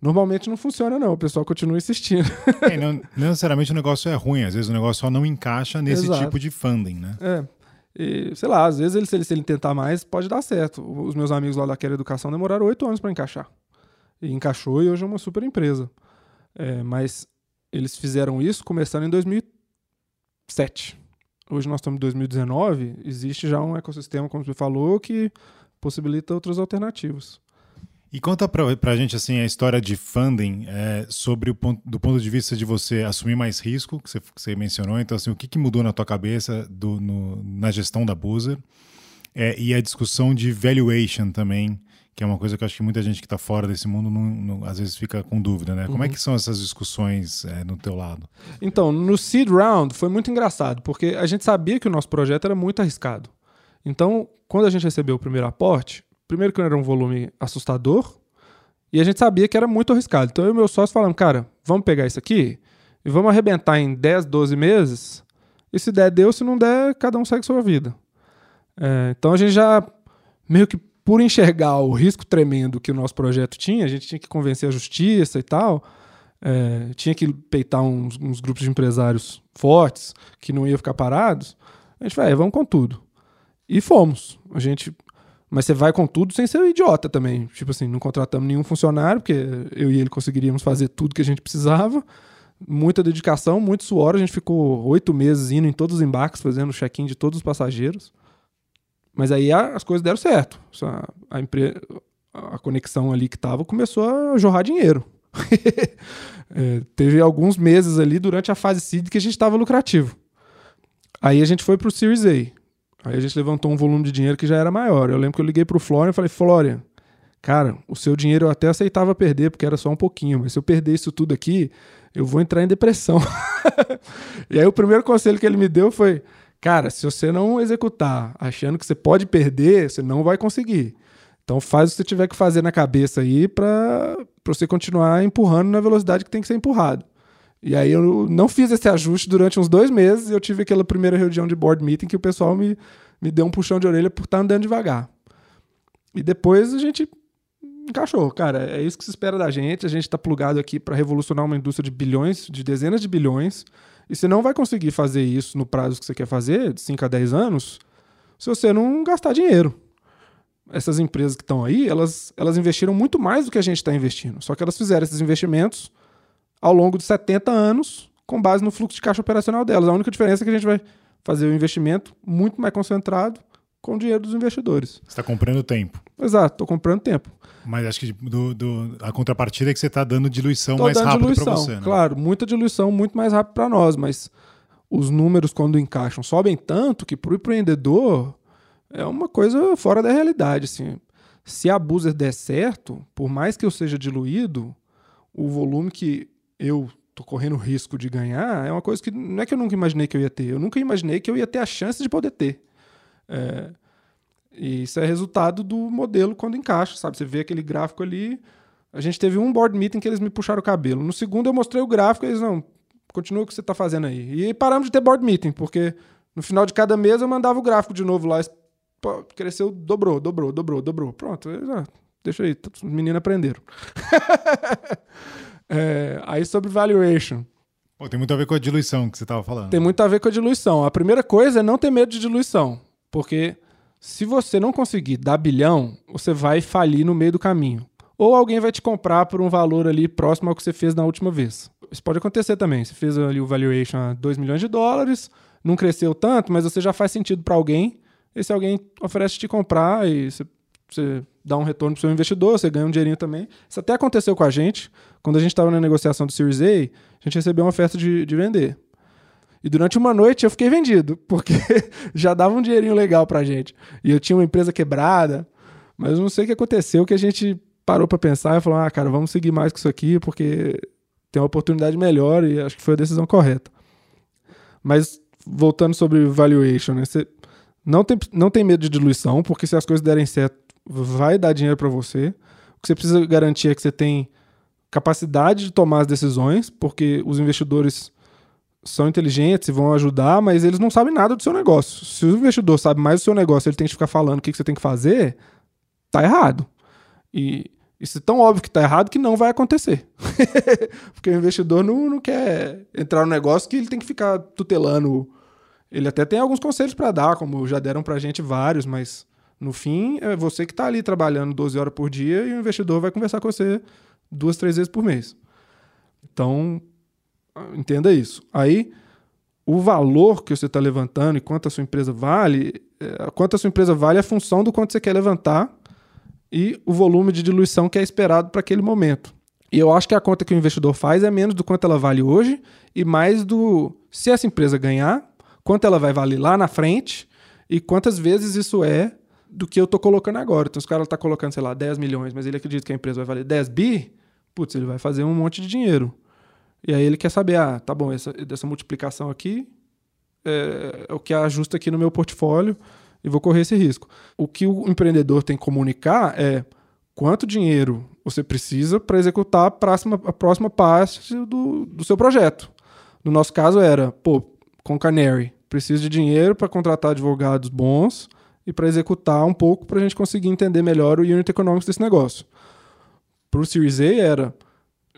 Normalmente não funciona, não. O pessoal continua insistindo. É, não, não, necessariamente o negócio é ruim, às vezes o negócio só não encaixa nesse Exato. tipo de funding, né? É. E, sei lá, às vezes ele, se, ele, se ele tentar mais, pode dar certo. Os meus amigos lá da Quero Educação demoraram oito anos para encaixar. E encaixou e hoje é uma super empresa. É, mas eles fizeram isso começando em 2013. 7. Hoje nós estamos em 2019, existe já um ecossistema, como você falou, que possibilita outras alternativas. E conta para a gente assim a história de funding é, sobre o ponto, do ponto de vista de você assumir mais risco, que você, que você mencionou. Então, assim, o que, que mudou na tua cabeça do, no, na gestão da Boozer é, e a discussão de valuation também, que é uma coisa que eu acho que muita gente que está fora desse mundo não, não, às vezes fica com dúvida, né? Como é uhum. é que são essas discussões é, no teu lado? Então, no seed round foi muito engraçado, porque a gente sabia que o nosso projeto era muito arriscado. Então, quando a gente recebeu o primeiro aporte, primeiro que era um volume assustador, e a gente sabia que era muito arriscado. Então eu e meu sócio falamos, cara, vamos pegar isso aqui e vamos arrebentar em 10, 12 meses, e se der, deu, se não der, cada um segue sua vida. É, então a gente já meio que por enxergar o risco tremendo que o nosso projeto tinha, a gente tinha que convencer a justiça e tal, é, tinha que peitar uns, uns, grupos de empresários fortes que não iam ficar parados. A gente vai, vamos com tudo. E fomos. A gente, Mas você vai com tudo sem ser idiota também. Tipo assim, não contratamos nenhum funcionário, porque eu e ele conseguiríamos fazer tudo que a gente precisava. Muita dedicação, muito suor. A gente ficou oito meses indo em todos os embarques, fazendo check-in de todos os passageiros. Mas aí as coisas deram certo. A, a, conexão ali que tava começou a jorrar dinheiro. é, teve alguns meses ali durante a fase seed que a gente estava lucrativo. Aí a gente foi pro Series A. Aí a gente levantou um volume de dinheiro que já era maior. Eu lembro que eu liguei pro Florian e falei: Florian, cara, o seu dinheiro eu até aceitava perder, porque era só um pouquinho, mas se eu perder isso tudo aqui, eu vou entrar em depressão. e aí o primeiro conselho que ele me deu foi: cara, se você não executar achando que você pode perder, você não vai conseguir. Então faz o que você tiver que fazer na cabeça aí para você continuar empurrando na velocidade que tem que ser empurrado. E aí eu não fiz esse ajuste durante uns dois meses e eu tive aquela primeira reunião de board meeting que o pessoal me, me deu um puxão de orelha por estar andando devagar. E depois a gente encaixou. Cara, é isso que se espera da gente. A gente está plugado aqui para revolucionar uma indústria de bilhões, de dezenas de bilhões. E você não vai conseguir fazer isso no prazo que você quer fazer, de 5 a 10 anos, se você não gastar dinheiro essas empresas que estão aí, elas, elas investiram muito mais do que a gente está investindo. Só que elas fizeram esses investimentos ao longo de 70 anos com base no fluxo de caixa operacional delas. A única diferença é que a gente vai fazer o investimento muito mais concentrado com o dinheiro dos investidores. Você está comprando tempo. Exato, estou comprando tempo. Mas acho que do, do, a contrapartida é que você está dando diluição tô mais rápido para você. Né? Claro, muita diluição muito mais rápido para nós, mas os números, quando encaixam, sobem tanto que para o empreendedor é uma coisa fora da realidade. Assim. Se a Boozer der certo, por mais que eu seja diluído, o volume que eu tô correndo risco de ganhar é uma coisa que não é que eu nunca imaginei que eu ia ter. Eu nunca imaginei que eu ia ter a chance de poder ter. É, e isso é resultado do modelo quando encaixa, sabe? Você vê aquele gráfico ali. A gente teve um board meeting que eles me puxaram o cabelo. No segundo eu mostrei o gráfico e eles, não, continua o que você está fazendo aí. E paramos de ter board meeting, porque no final de cada mês eu mandava o gráfico de novo lá cresceu, dobrou, dobrou, dobrou, dobrou. Pronto, já, deixa aí, os meninos aprenderam. é, aí sobre valuation. Pô, tem muito a ver com a diluição que você estava falando. Tem muito a ver com a diluição. A primeira coisa é não ter medo de diluição, porque se você não conseguir dar bilhão, você vai falir no meio do caminho. Ou alguém vai te comprar por um valor ali próximo ao que você fez na última vez. Isso pode acontecer também. Você fez ali o valuation a 2 milhões de dólares, não cresceu tanto, mas você já faz sentido para alguém e se alguém oferece te comprar e você, você dá um retorno para o seu investidor, você ganha um dinheirinho também. Isso até aconteceu com a gente. Quando a gente estava na negociação do Series A, a gente recebeu uma oferta de, de vender. E durante uma noite eu fiquei vendido, porque já dava um dinheirinho legal pra gente. E eu tinha uma empresa quebrada, mas não sei o que aconteceu, que a gente parou para pensar e falou: ah, cara, vamos seguir mais com isso aqui, porque tem uma oportunidade melhor e acho que foi a decisão correta. Mas voltando sobre valuation, né? Você, não tem, não tem medo de diluição, porque se as coisas derem certo, vai dar dinheiro para você. O que você precisa garantir é que você tem capacidade de tomar as decisões, porque os investidores são inteligentes e vão ajudar, mas eles não sabem nada do seu negócio. Se o investidor sabe mais do seu negócio, ele tem que ficar falando o que você tem que fazer, tá errado. E isso é tão óbvio que tá errado que não vai acontecer. porque o investidor não, não quer entrar no negócio que ele tem que ficar tutelando ele até tem alguns conselhos para dar, como já deram para a gente vários, mas no fim é você que está ali trabalhando 12 horas por dia e o investidor vai conversar com você duas, três vezes por mês. Então, entenda isso. Aí, o valor que você está levantando e quanto a sua empresa vale, é, quanto a sua empresa vale é a função do quanto você quer levantar e o volume de diluição que é esperado para aquele momento. E eu acho que a conta que o investidor faz é menos do quanto ela vale hoje e mais do se essa empresa ganhar, quanto ela vai valer lá na frente e quantas vezes isso é do que eu tô colocando agora. Então, se o cara tá colocando, sei lá, 10 milhões, mas ele acredita que a empresa vai valer 10 bi, putz, ele vai fazer um monte de dinheiro. E aí ele quer saber, ah, tá bom, essa, dessa multiplicação aqui é, é o que ajusta aqui no meu portfólio e vou correr esse risco. O que o empreendedor tem que comunicar é quanto dinheiro você precisa para executar a próxima, a próxima parte do, do seu projeto. No nosso caso era, pô, com Canary, preciso de dinheiro para contratar advogados bons e para executar um pouco para a gente conseguir entender melhor o unit economics desse negócio. Para o Series A era,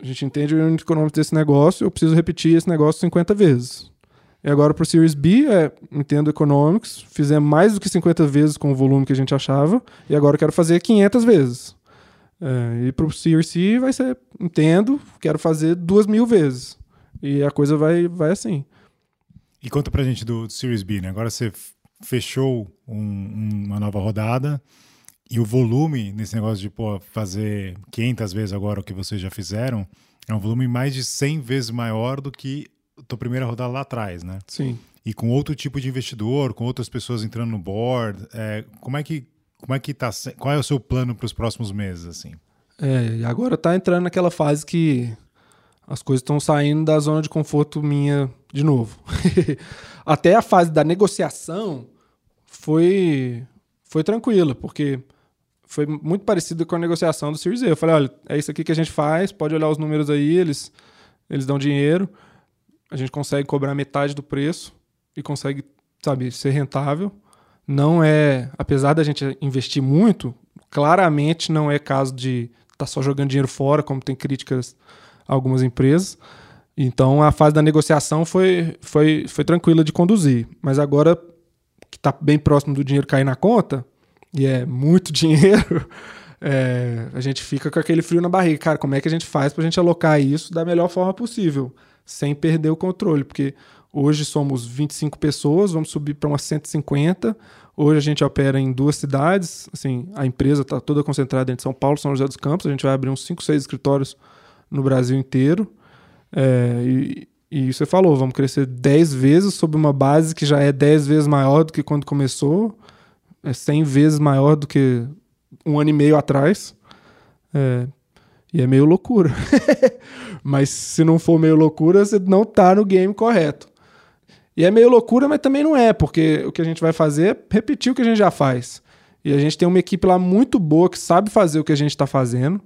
a gente entende o unit economics desse negócio, eu preciso repetir esse negócio 50 vezes. E agora para o Series B, é, entendo Economics, fizemos mais do que 50 vezes com o volume que a gente achava, e agora quero fazer 500 vezes. É, e para o Series C vai ser, entendo, quero fazer duas mil vezes. E a coisa vai, vai assim. E conta pra gente do, do Series B, né? Agora você fechou um, uma nova rodada e o volume nesse negócio de pô, fazer 500 vezes agora o que vocês já fizeram é um volume mais de 100 vezes maior do que a tua primeira rodada lá atrás, né? Sim. E com outro tipo de investidor, com outras pessoas entrando no board, é, como é que como é que tá? Qual é o seu plano para os próximos meses, assim? É, agora tá entrando naquela fase que as coisas estão saindo da zona de conforto minha de novo. Até a fase da negociação foi foi tranquila, porque foi muito parecido com a negociação do Series A. Eu falei, olha, é isso aqui que a gente faz, pode olhar os números aí, eles, eles dão dinheiro, a gente consegue cobrar metade do preço e consegue, sabe, ser rentável. Não é, apesar da gente investir muito, claramente não é caso de estar tá só jogando dinheiro fora, como tem críticas a algumas empresas. Então a fase da negociação foi, foi, foi tranquila de conduzir. Mas agora que está bem próximo do dinheiro cair na conta, e é muito dinheiro, é, a gente fica com aquele frio na barriga. Cara, como é que a gente faz para a gente alocar isso da melhor forma possível, sem perder o controle? Porque hoje somos 25 pessoas, vamos subir para umas 150. Hoje a gente opera em duas cidades, assim, a empresa está toda concentrada em São Paulo, São José dos Campos. A gente vai abrir uns 5, 6 escritórios no Brasil inteiro. É, e, e você falou, vamos crescer 10 vezes sob uma base que já é 10 vezes maior do que quando começou é 100 vezes maior do que um ano e meio atrás. É, e é meio loucura. mas se não for meio loucura, você não tá no game correto. E é meio loucura, mas também não é, porque o que a gente vai fazer é repetir o que a gente já faz. E a gente tem uma equipe lá muito boa que sabe fazer o que a gente está fazendo.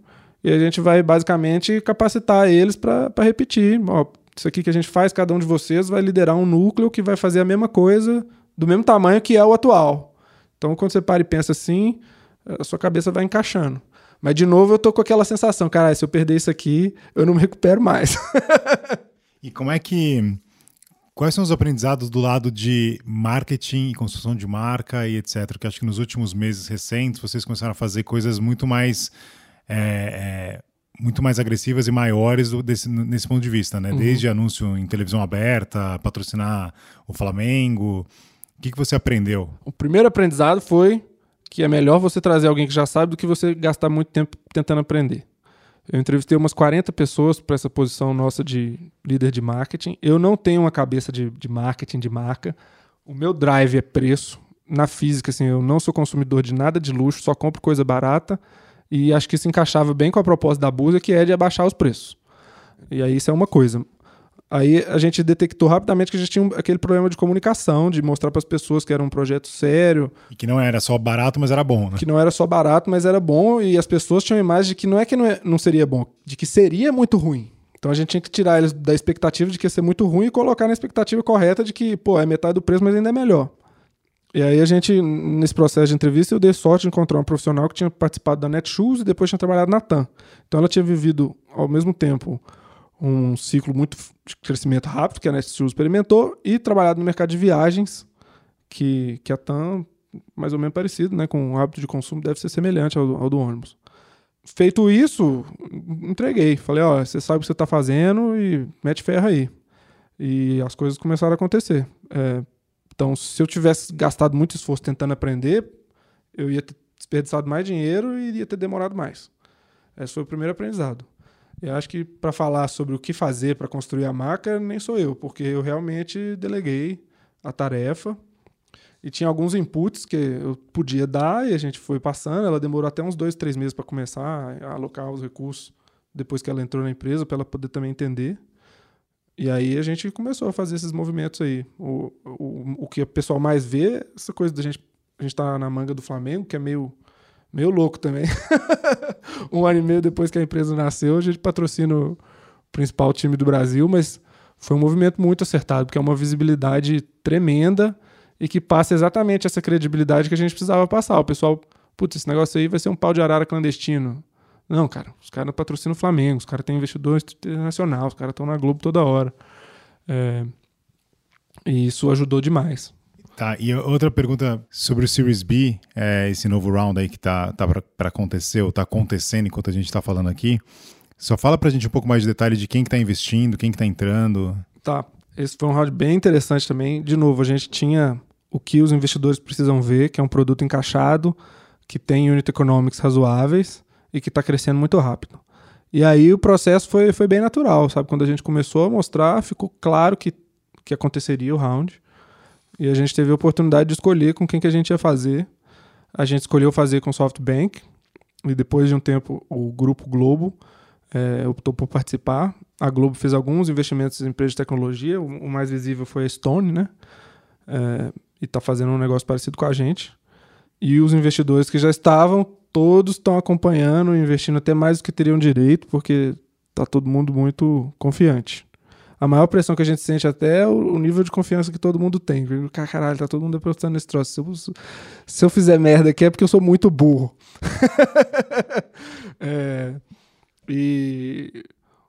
E a gente vai basicamente capacitar eles para repetir. Ó, isso aqui que a gente faz, cada um de vocês vai liderar um núcleo que vai fazer a mesma coisa, do mesmo tamanho que é o atual. Então, quando você para e pensa assim, a sua cabeça vai encaixando. Mas, de novo, eu tô com aquela sensação, cara, se eu perder isso aqui, eu não me recupero mais. e como é que. Quais são os aprendizados do lado de marketing e construção de marca e etc? Porque acho que nos últimos meses recentes vocês começaram a fazer coisas muito mais. É, é, muito mais agressivas e maiores desse, nesse ponto de vista, né? Uhum. Desde anúncio em televisão aberta, patrocinar o Flamengo, que, que você aprendeu? O primeiro aprendizado foi que é melhor você trazer alguém que já sabe do que você gastar muito tempo tentando aprender. Eu entrevistei umas 40 pessoas para essa posição nossa de líder de marketing. Eu não tenho uma cabeça de, de marketing, de marca. O meu drive é preço. Na física, assim, eu não sou consumidor de nada de luxo, só compro coisa barata. E acho que isso encaixava bem com a proposta da Busa, que é de abaixar os preços. E aí isso é uma coisa. Aí a gente detectou rapidamente que a gente tinha aquele problema de comunicação, de mostrar para as pessoas que era um projeto sério. E que não era só barato, mas era bom, né? Que não era só barato, mas era bom. E as pessoas tinham a imagem de que não é que não, é, não seria bom, de que seria muito ruim. Então a gente tinha que tirar eles da expectativa de que ia ser muito ruim e colocar na expectativa correta de que, pô, é metade do preço, mas ainda é melhor. E aí a gente, nesse processo de entrevista, eu dei sorte de encontrar uma profissional que tinha participado da Netshoes e depois tinha trabalhado na TAM. Então ela tinha vivido ao mesmo tempo um ciclo muito de crescimento rápido, que a Netshoes experimentou, e trabalhado no mercado de viagens, que, que a TAM, mais ou menos parecido, né, com o hábito de consumo, deve ser semelhante ao, ao do ônibus. Feito isso, entreguei. Falei, ó, você sabe o que você está fazendo e mete ferro aí. E as coisas começaram a acontecer. É, então, se eu tivesse gastado muito esforço tentando aprender, eu ia ter desperdiçado mais dinheiro e ia ter demorado mais. Esse foi o primeiro aprendizado. Eu acho que para falar sobre o que fazer para construir a marca, nem sou eu, porque eu realmente deleguei a tarefa e tinha alguns inputs que eu podia dar e a gente foi passando. Ela demorou até uns dois, três meses para começar a alocar os recursos depois que ela entrou na empresa, para ela poder também entender. E aí a gente começou a fazer esses movimentos aí. O, o, o que o pessoal mais vê, essa coisa da gente. A gente tá na manga do Flamengo, que é meio meio louco também. um ano e meio depois que a empresa nasceu, a gente patrocina o principal time do Brasil, mas foi um movimento muito acertado, porque é uma visibilidade tremenda e que passa exatamente essa credibilidade que a gente precisava passar. O pessoal, putz, esse negócio aí vai ser um pau de arara clandestino. Não, cara, os caras patrocinam o Flamengo, os caras têm investidor internacional, os caras estão na Globo toda hora. É... E isso ajudou demais. Tá, e outra pergunta sobre o Series B, é, esse novo round aí que tá, tá para acontecer, ou tá acontecendo enquanto a gente tá falando aqui. Só fala pra gente um pouco mais de detalhe de quem que tá investindo, quem que tá entrando. Tá, esse foi um round bem interessante também. De novo, a gente tinha o que os investidores precisam ver, que é um produto encaixado, que tem unit economics razoáveis e que está crescendo muito rápido. E aí o processo foi, foi bem natural, sabe? Quando a gente começou a mostrar, ficou claro que, que aconteceria o round. E a gente teve a oportunidade de escolher com quem que a gente ia fazer. A gente escolheu fazer com o SoftBank. E depois de um tempo, o Grupo Globo é, optou por participar. A Globo fez alguns investimentos em empresas de tecnologia. O, o mais visível foi a Stone, né? É, e está fazendo um negócio parecido com a gente. E os investidores que já estavam, todos estão acompanhando, investindo até mais do que teriam direito, porque está todo mundo muito confiante. A maior pressão que a gente sente até é o nível de confiança que todo mundo tem. Caralho, tá todo mundo apostando nesse troço. Se eu, se eu fizer merda aqui é porque eu sou muito burro. é, e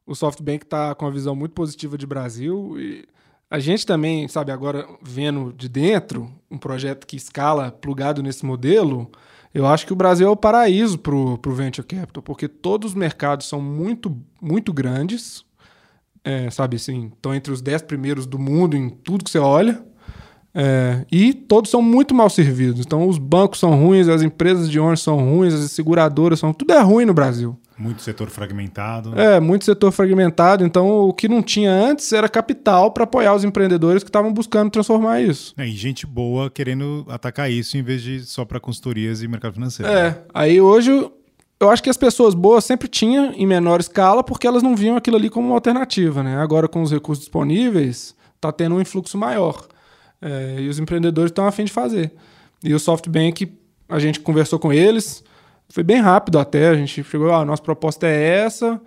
o SoftBank tá com uma visão muito positiva de Brasil. E a gente também, sabe, agora vendo de dentro um projeto que escala plugado nesse modelo, eu acho que o Brasil é o paraíso para o venture capital, porque todos os mercados são muito, muito grandes, é, sabe assim, estão entre os dez primeiros do mundo em tudo que você olha, é, e todos são muito mal servidos. Então, os bancos são ruins, as empresas de ônibus são ruins, as seguradoras são. Tudo é ruim no Brasil. Muito setor fragmentado. É, muito setor fragmentado. Então, o que não tinha antes era capital para apoiar os empreendedores que estavam buscando transformar isso. É, e gente boa querendo atacar isso em vez de só para consultorias e mercado financeiro. É, né? aí hoje eu acho que as pessoas boas sempre tinham em menor escala porque elas não viam aquilo ali como uma alternativa, né? Agora, com os recursos disponíveis, está tendo um influxo maior. É, e os empreendedores estão a fim de fazer. E o SoftBank, a gente conversou com eles foi bem rápido até. A gente chegou, ah, a nossa proposta é essa.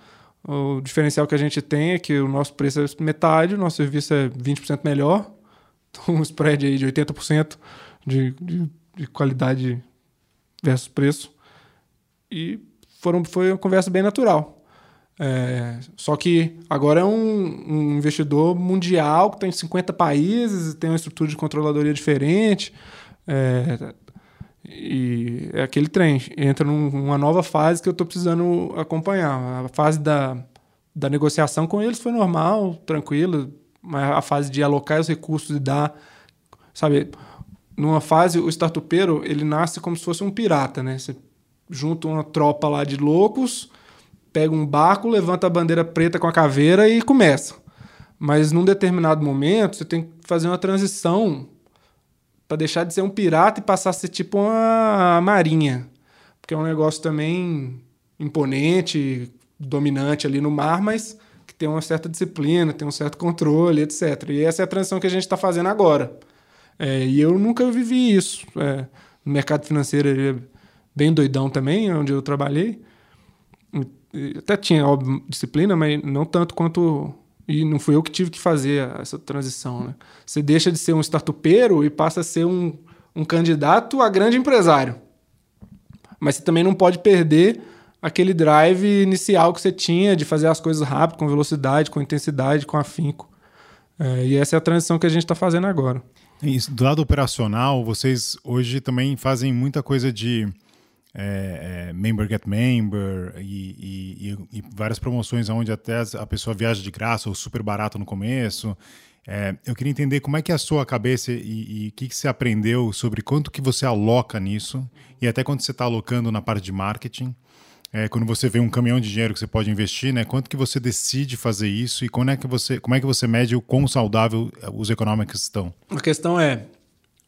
O diferencial que a gente tem é que o nosso preço é metade, o nosso serviço é 20% melhor. Então, um spread aí de 80% de, de, de qualidade versus preço. E foram, foi uma conversa bem natural. É, só que agora é um, um investidor mundial que tem 50 países, tem uma estrutura de controladoria diferente. É, e é aquele trem, entra numa nova fase que eu estou precisando acompanhar. A fase da, da negociação com eles foi normal, tranquila, mas a fase de alocar os recursos e dar, sabe, numa fase o startupeiro, ele nasce como se fosse um pirata, né? Você junta uma tropa lá de loucos, pega um barco, levanta a bandeira preta com a caveira e começa. Mas num determinado momento, você tem que fazer uma transição para deixar de ser um pirata e passar a ser tipo uma marinha. Porque é um negócio também imponente, dominante ali no mar, mas que tem uma certa disciplina, tem um certo controle, etc. E essa é a transição que a gente está fazendo agora. É, e eu nunca vivi isso. É, no mercado financeiro é bem doidão também, onde eu trabalhei. Até tinha, óbvio, disciplina, mas não tanto quanto e não fui eu que tive que fazer essa transição. Né? Você deixa de ser um startupeiro e passa a ser um, um candidato a grande empresário. Mas você também não pode perder aquele drive inicial que você tinha de fazer as coisas rápido, com velocidade, com intensidade, com afinco. É, e essa é a transição que a gente está fazendo agora. Isso, do lado operacional, vocês hoje também fazem muita coisa de é, é, Member Get Member e, e, e, várias promoções onde até a pessoa viaja de graça ou super barato no começo. É, eu queria entender como é que é a sua cabeça e o que, que você aprendeu sobre quanto que você aloca nisso e até quanto você está alocando na parte de marketing. É, quando você vê um caminhão de dinheiro que você pode investir, né? Quanto que você decide fazer isso e como é que você, como é que você mede o quão saudável os econômicos estão? A questão é,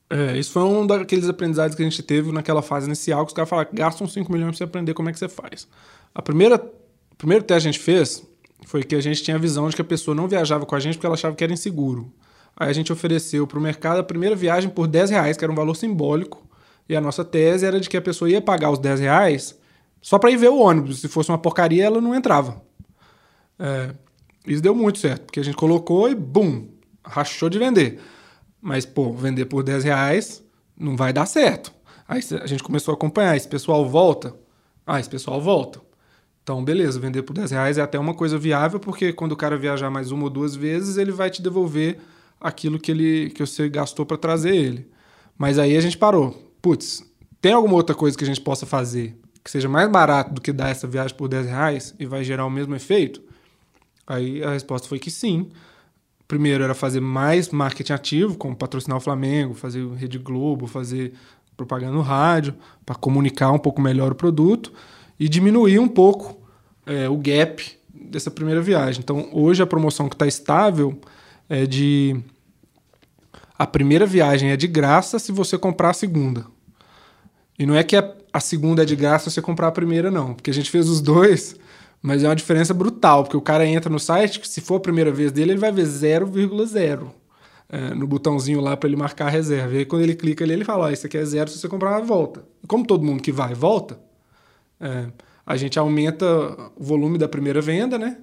é, isso foi um daqueles aprendizados que a gente teve naquela fase inicial, que os caras falaram gastam 5 milhões para você aprender como é que você faz. A primeira, o primeiro teste que a gente fez foi que a gente tinha a visão de que a pessoa não viajava com a gente porque ela achava que era inseguro. Aí a gente ofereceu para o mercado a primeira viagem por 10 reais, que era um valor simbólico, e a nossa tese era de que a pessoa ia pagar os 10 reais só para ir ver o ônibus. Se fosse uma porcaria, ela não entrava. É, isso deu muito certo, porque a gente colocou e, bum, rachou de vender. Mas, pô, vender por 10 reais não vai dar certo. Aí a gente começou a acompanhar. Esse pessoal volta? Ah, esse pessoal volta. Então, beleza, vender por 10 reais é até uma coisa viável, porque quando o cara viajar mais uma ou duas vezes, ele vai te devolver aquilo que ele que você gastou para trazer ele. Mas aí a gente parou. Putz, tem alguma outra coisa que a gente possa fazer que seja mais barato do que dar essa viagem por 10 reais e vai gerar o mesmo efeito? Aí a resposta foi que sim. Primeiro era fazer mais marketing ativo, como patrocinar o Flamengo, fazer Rede Globo, fazer propaganda no rádio, para comunicar um pouco melhor o produto e diminuir um pouco é, o gap dessa primeira viagem. Então, hoje a promoção que está estável é de. A primeira viagem é de graça se você comprar a segunda. E não é que a, segunda é de graça se você comprar a primeira, não. Porque a gente fez os dois, mas é uma diferença brutal. Porque o cara entra no site, se for a primeira vez dele, ele vai ver 0,0 é, no botãozinho lá para ele marcar a reserva. E aí quando ele clica ali, ele fala: oh, isso aqui é zero se você comprar, volta. Como todo mundo que vai volta, é, a gente aumenta o volume da primeira venda, né?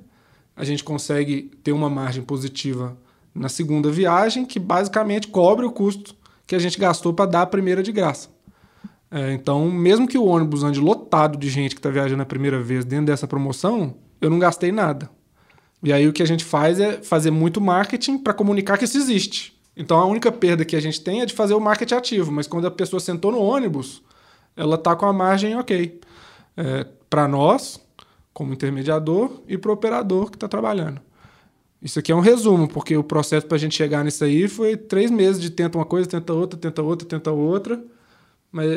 A gente consegue ter uma margem positiva na segunda viagem, que basicamente cobre o custo que a gente gastou para dar a primeira de graça. É, então, mesmo que o ônibus ande lotado de gente que está viajando a primeira vez dentro dessa promoção, eu não gastei nada. E aí o que a gente faz é fazer muito marketing para comunicar que isso existe. Então a única perda que a gente tem é de fazer o marketing ativo, mas quando a pessoa sentou no ônibus, ela está com a margem ok. É, para nós, como intermediador, e para o operador que está trabalhando. Isso aqui é um resumo, porque o processo para a gente chegar nisso aí foi três meses de tenta uma coisa, tenta outra, tenta outra, tenta outra. Mas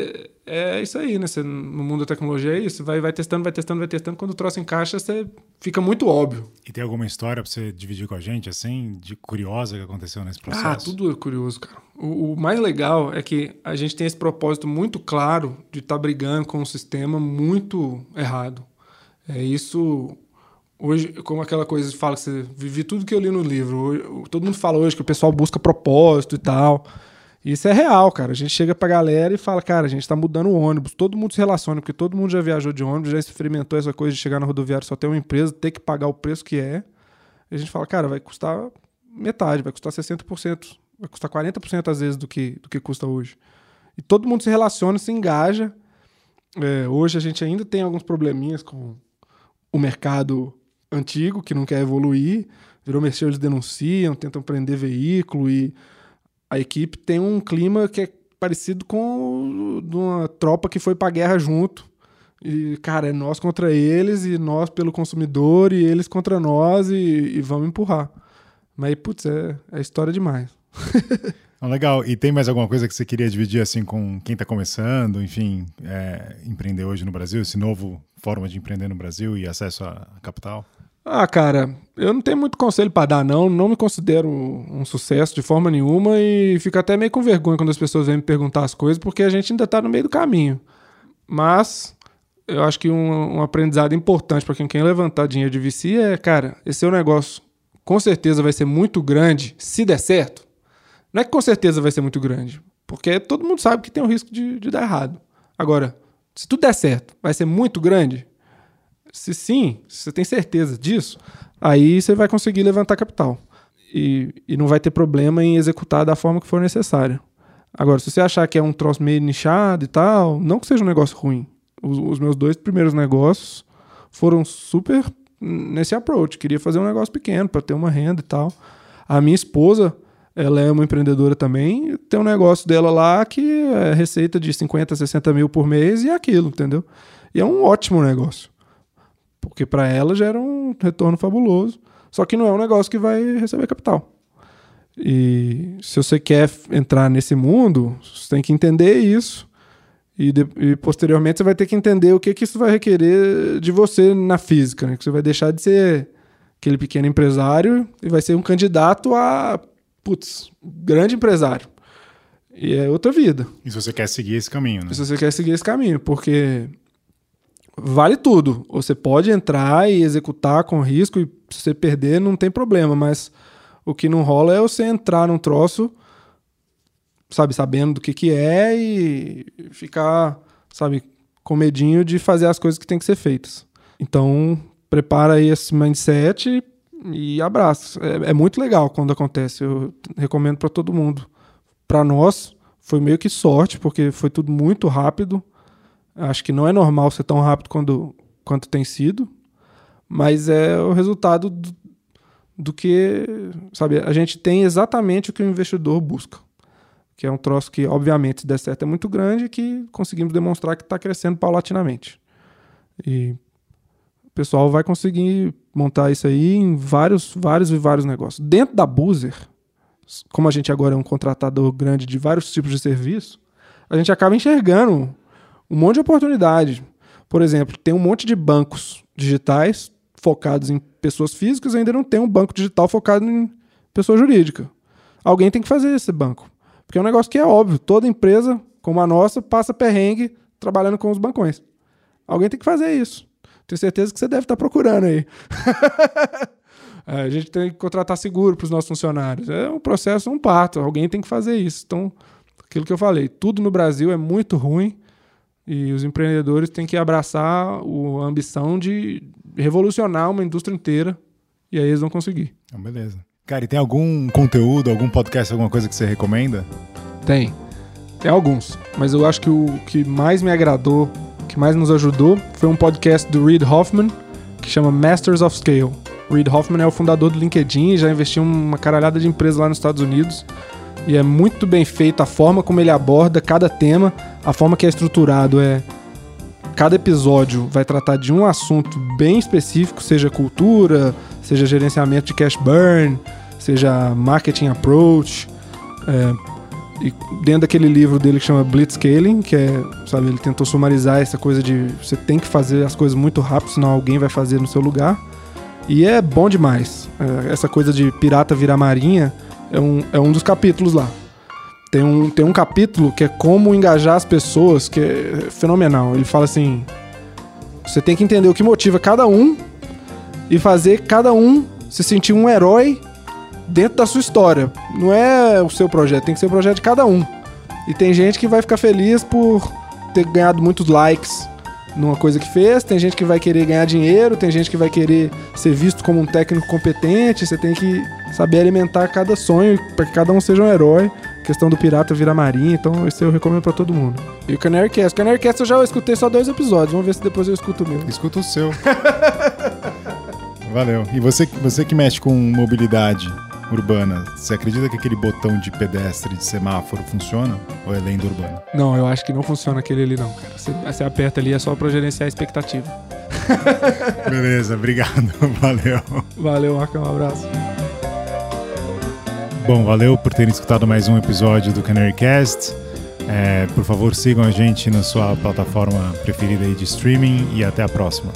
é isso aí, né? Você, no mundo da tecnologia é isso. Vai, vai testando, vai testando, vai testando. Quando o troço encaixa, você fica muito óbvio. E tem alguma história para você dividir com a gente, assim, de curiosa que aconteceu nesse processo? Ah, tudo é curioso, cara. O, o mais legal é que a gente tem esse propósito muito claro de estar tá brigando com um sistema muito errado. É isso hoje, como aquela coisa que fala que você vive tudo que eu li no livro. Hoje, todo mundo fala hoje que o pessoal busca propósito e tal. Isso é real, cara. A gente chega pra galera e fala, cara, a gente tá mudando o ônibus. Todo mundo se relaciona, porque todo mundo já viajou de ônibus, já experimentou essa coisa de chegar na rodoviária só ter uma empresa, ter que pagar o preço que é. E a gente fala, cara, vai custar metade, vai custar 60%, vai custar 40% às vezes do que, do que custa hoje. E todo mundo se relaciona, se engaja. É, hoje a gente ainda tem alguns probleminhas com o mercado antigo, que não quer evoluir. Virou mexer, eles denunciam, tentam prender veículo e a equipe tem um clima que é parecido com de uma tropa que foi pra guerra junto. E, cara, é nós contra eles, e nós pelo consumidor, e eles contra nós, e, e vamos empurrar. Mas, putz, é, é história demais. Ah, legal. E tem mais alguma coisa que você queria dividir assim com quem está começando, enfim, é, empreender hoje no Brasil, esse novo forma de empreender no Brasil e acesso à capital? Ah, cara, eu não tenho muito conselho para dar, não. Não me considero um sucesso de forma nenhuma e fico até meio com vergonha quando as pessoas vêm me perguntar as coisas, porque a gente ainda está no meio do caminho. Mas eu acho que um, um aprendizado importante para quem quer levantar dinheiro de VC é, cara, esse seu negócio com certeza vai ser muito grande se der certo. Não é que com certeza vai ser muito grande, porque todo mundo sabe que tem o risco de, de dar errado. Agora, se tudo der certo, vai ser muito grande? Se sim, se você tem certeza disso, aí você vai conseguir levantar capital. E, e não vai ter problema em executar da forma que for necessária. Agora, se você achar que é um troço meio nichado e tal, não que seja um negócio ruim. Os, os meus dois primeiros negócios foram super nesse approach. Queria fazer um negócio pequeno para ter uma renda e tal. A minha esposa, ela é uma empreendedora também, tem um negócio dela lá que é receita de 50, 60 mil por mês e é aquilo, entendeu? E é um ótimo negócio. Porque para ela gera um retorno fabuloso. Só que não é um negócio que vai receber capital. E se você quer entrar nesse mundo, você tem que entender isso. E, de, e, posteriormente você vai ter que entender o que, que isso vai requerer de você na física. Né? Que você vai deixar de ser aquele pequeno empresário e vai ser um candidato a, putz, grande empresário. E é outra vida. E se você quer seguir esse caminho, né? Se você quer seguir esse caminho, porque vale tudo. Você pode entrar e executar com risco e se você perder não tem problema, mas o que não rola é você entrar num troço, sabe, sabendo do que que é e ficar, sabe, com medinho de fazer as coisas que tem que ser feitas. Então, prepara aí esse mindset e abraça. É, é muito legal quando acontece. Eu recomendo para todo mundo. Para nós foi meio que sorte, porque foi tudo muito rápido. Acho que não é normal ser tão rápido quando, quanto tem sido, mas é o resultado do, do que, sabe, a gente tem exatamente o que o investidor busca. Que é um troço que, obviamente, se der certo, é muito grande e que conseguimos demonstrar que está crescendo paulatinamente. E o pessoal vai conseguir montar isso aí em vários, vários e vários negócios. Dentro da Boozer, como a gente agora é um contratador grande de vários tipos de serviço, a gente acaba enxergando um monte de oportunidade. Por exemplo, tem um monte de bancos digitais focados em pessoas físicas, ainda não tem um banco digital focado em pessoa jurídica. Alguém tem que fazer esse banco. Porque é um negócio que é óbvio, toda empresa como a nossa passa perrengue trabalhando com os bancões. Alguém tem que fazer isso. Tenho certeza que você deve estar procurando aí. a gente tem que contratar seguro para os nossos funcionários. É um processo, um parto. Alguém tem que fazer isso. Então, aquilo que eu falei, tudo no Brasil é muito ruim e os empreendedores têm que abraçar a ambição de revolucionar uma indústria inteira e aí eles vão conseguir. Então, beleza. Cara, e tem algum conteúdo, algum podcast, alguma coisa que você recomenda? Tem. Tem alguns. Mas eu acho que o que mais me agradou que mais nos ajudou foi um podcast do Reid Hoffman, que chama Masters of Scale. Reid Hoffman é o fundador do LinkedIn, já investiu uma caralhada de empresas lá nos Estados Unidos. E é muito bem feito a forma como ele aborda cada tema, a forma que é estruturado é cada episódio vai tratar de um assunto bem específico, seja cultura, seja gerenciamento de cash burn, seja marketing approach, é, e dentro daquele livro dele que chama Blitzscaling, que é, sabe, ele tentou sumarizar essa coisa de você tem que fazer as coisas muito rápido, senão alguém vai fazer no seu lugar. E é bom demais. É, essa coisa de pirata virar marinha é um, é um dos capítulos lá. Tem um, tem um capítulo que é como engajar as pessoas, que é fenomenal. Ele fala assim: você tem que entender o que motiva cada um e fazer cada um se sentir um herói dentro da sua história. Não é o seu projeto, tem que ser o projeto de cada um. E tem gente que vai ficar feliz por ter ganhado muitos likes numa coisa que fez, tem gente que vai querer ganhar dinheiro, tem gente que vai querer ser visto como um técnico competente. Você tem que saber alimentar cada sonho para que cada um seja um herói. A questão do pirata virar marinha, então esse eu recomendo para todo mundo. E o Canary Cast. O Canary Cast eu já escutei só dois episódios, vamos ver se depois eu escuto o meu. Escuta o seu. Valeu. E você, você que mexe com mobilidade, urbana, você acredita que aquele botão de pedestre de semáforo funciona? Ou é lenda urbana? Não, eu acho que não funciona aquele ali, não, cara. Você, você aperta ali é só pra gerenciar a expectativa. Beleza, obrigado. Valeu. Valeu, Marcão. Um abraço. Bom, valeu por terem escutado mais um episódio do Canary Cast. É, por favor, sigam a gente na sua plataforma preferida de streaming e até a próxima.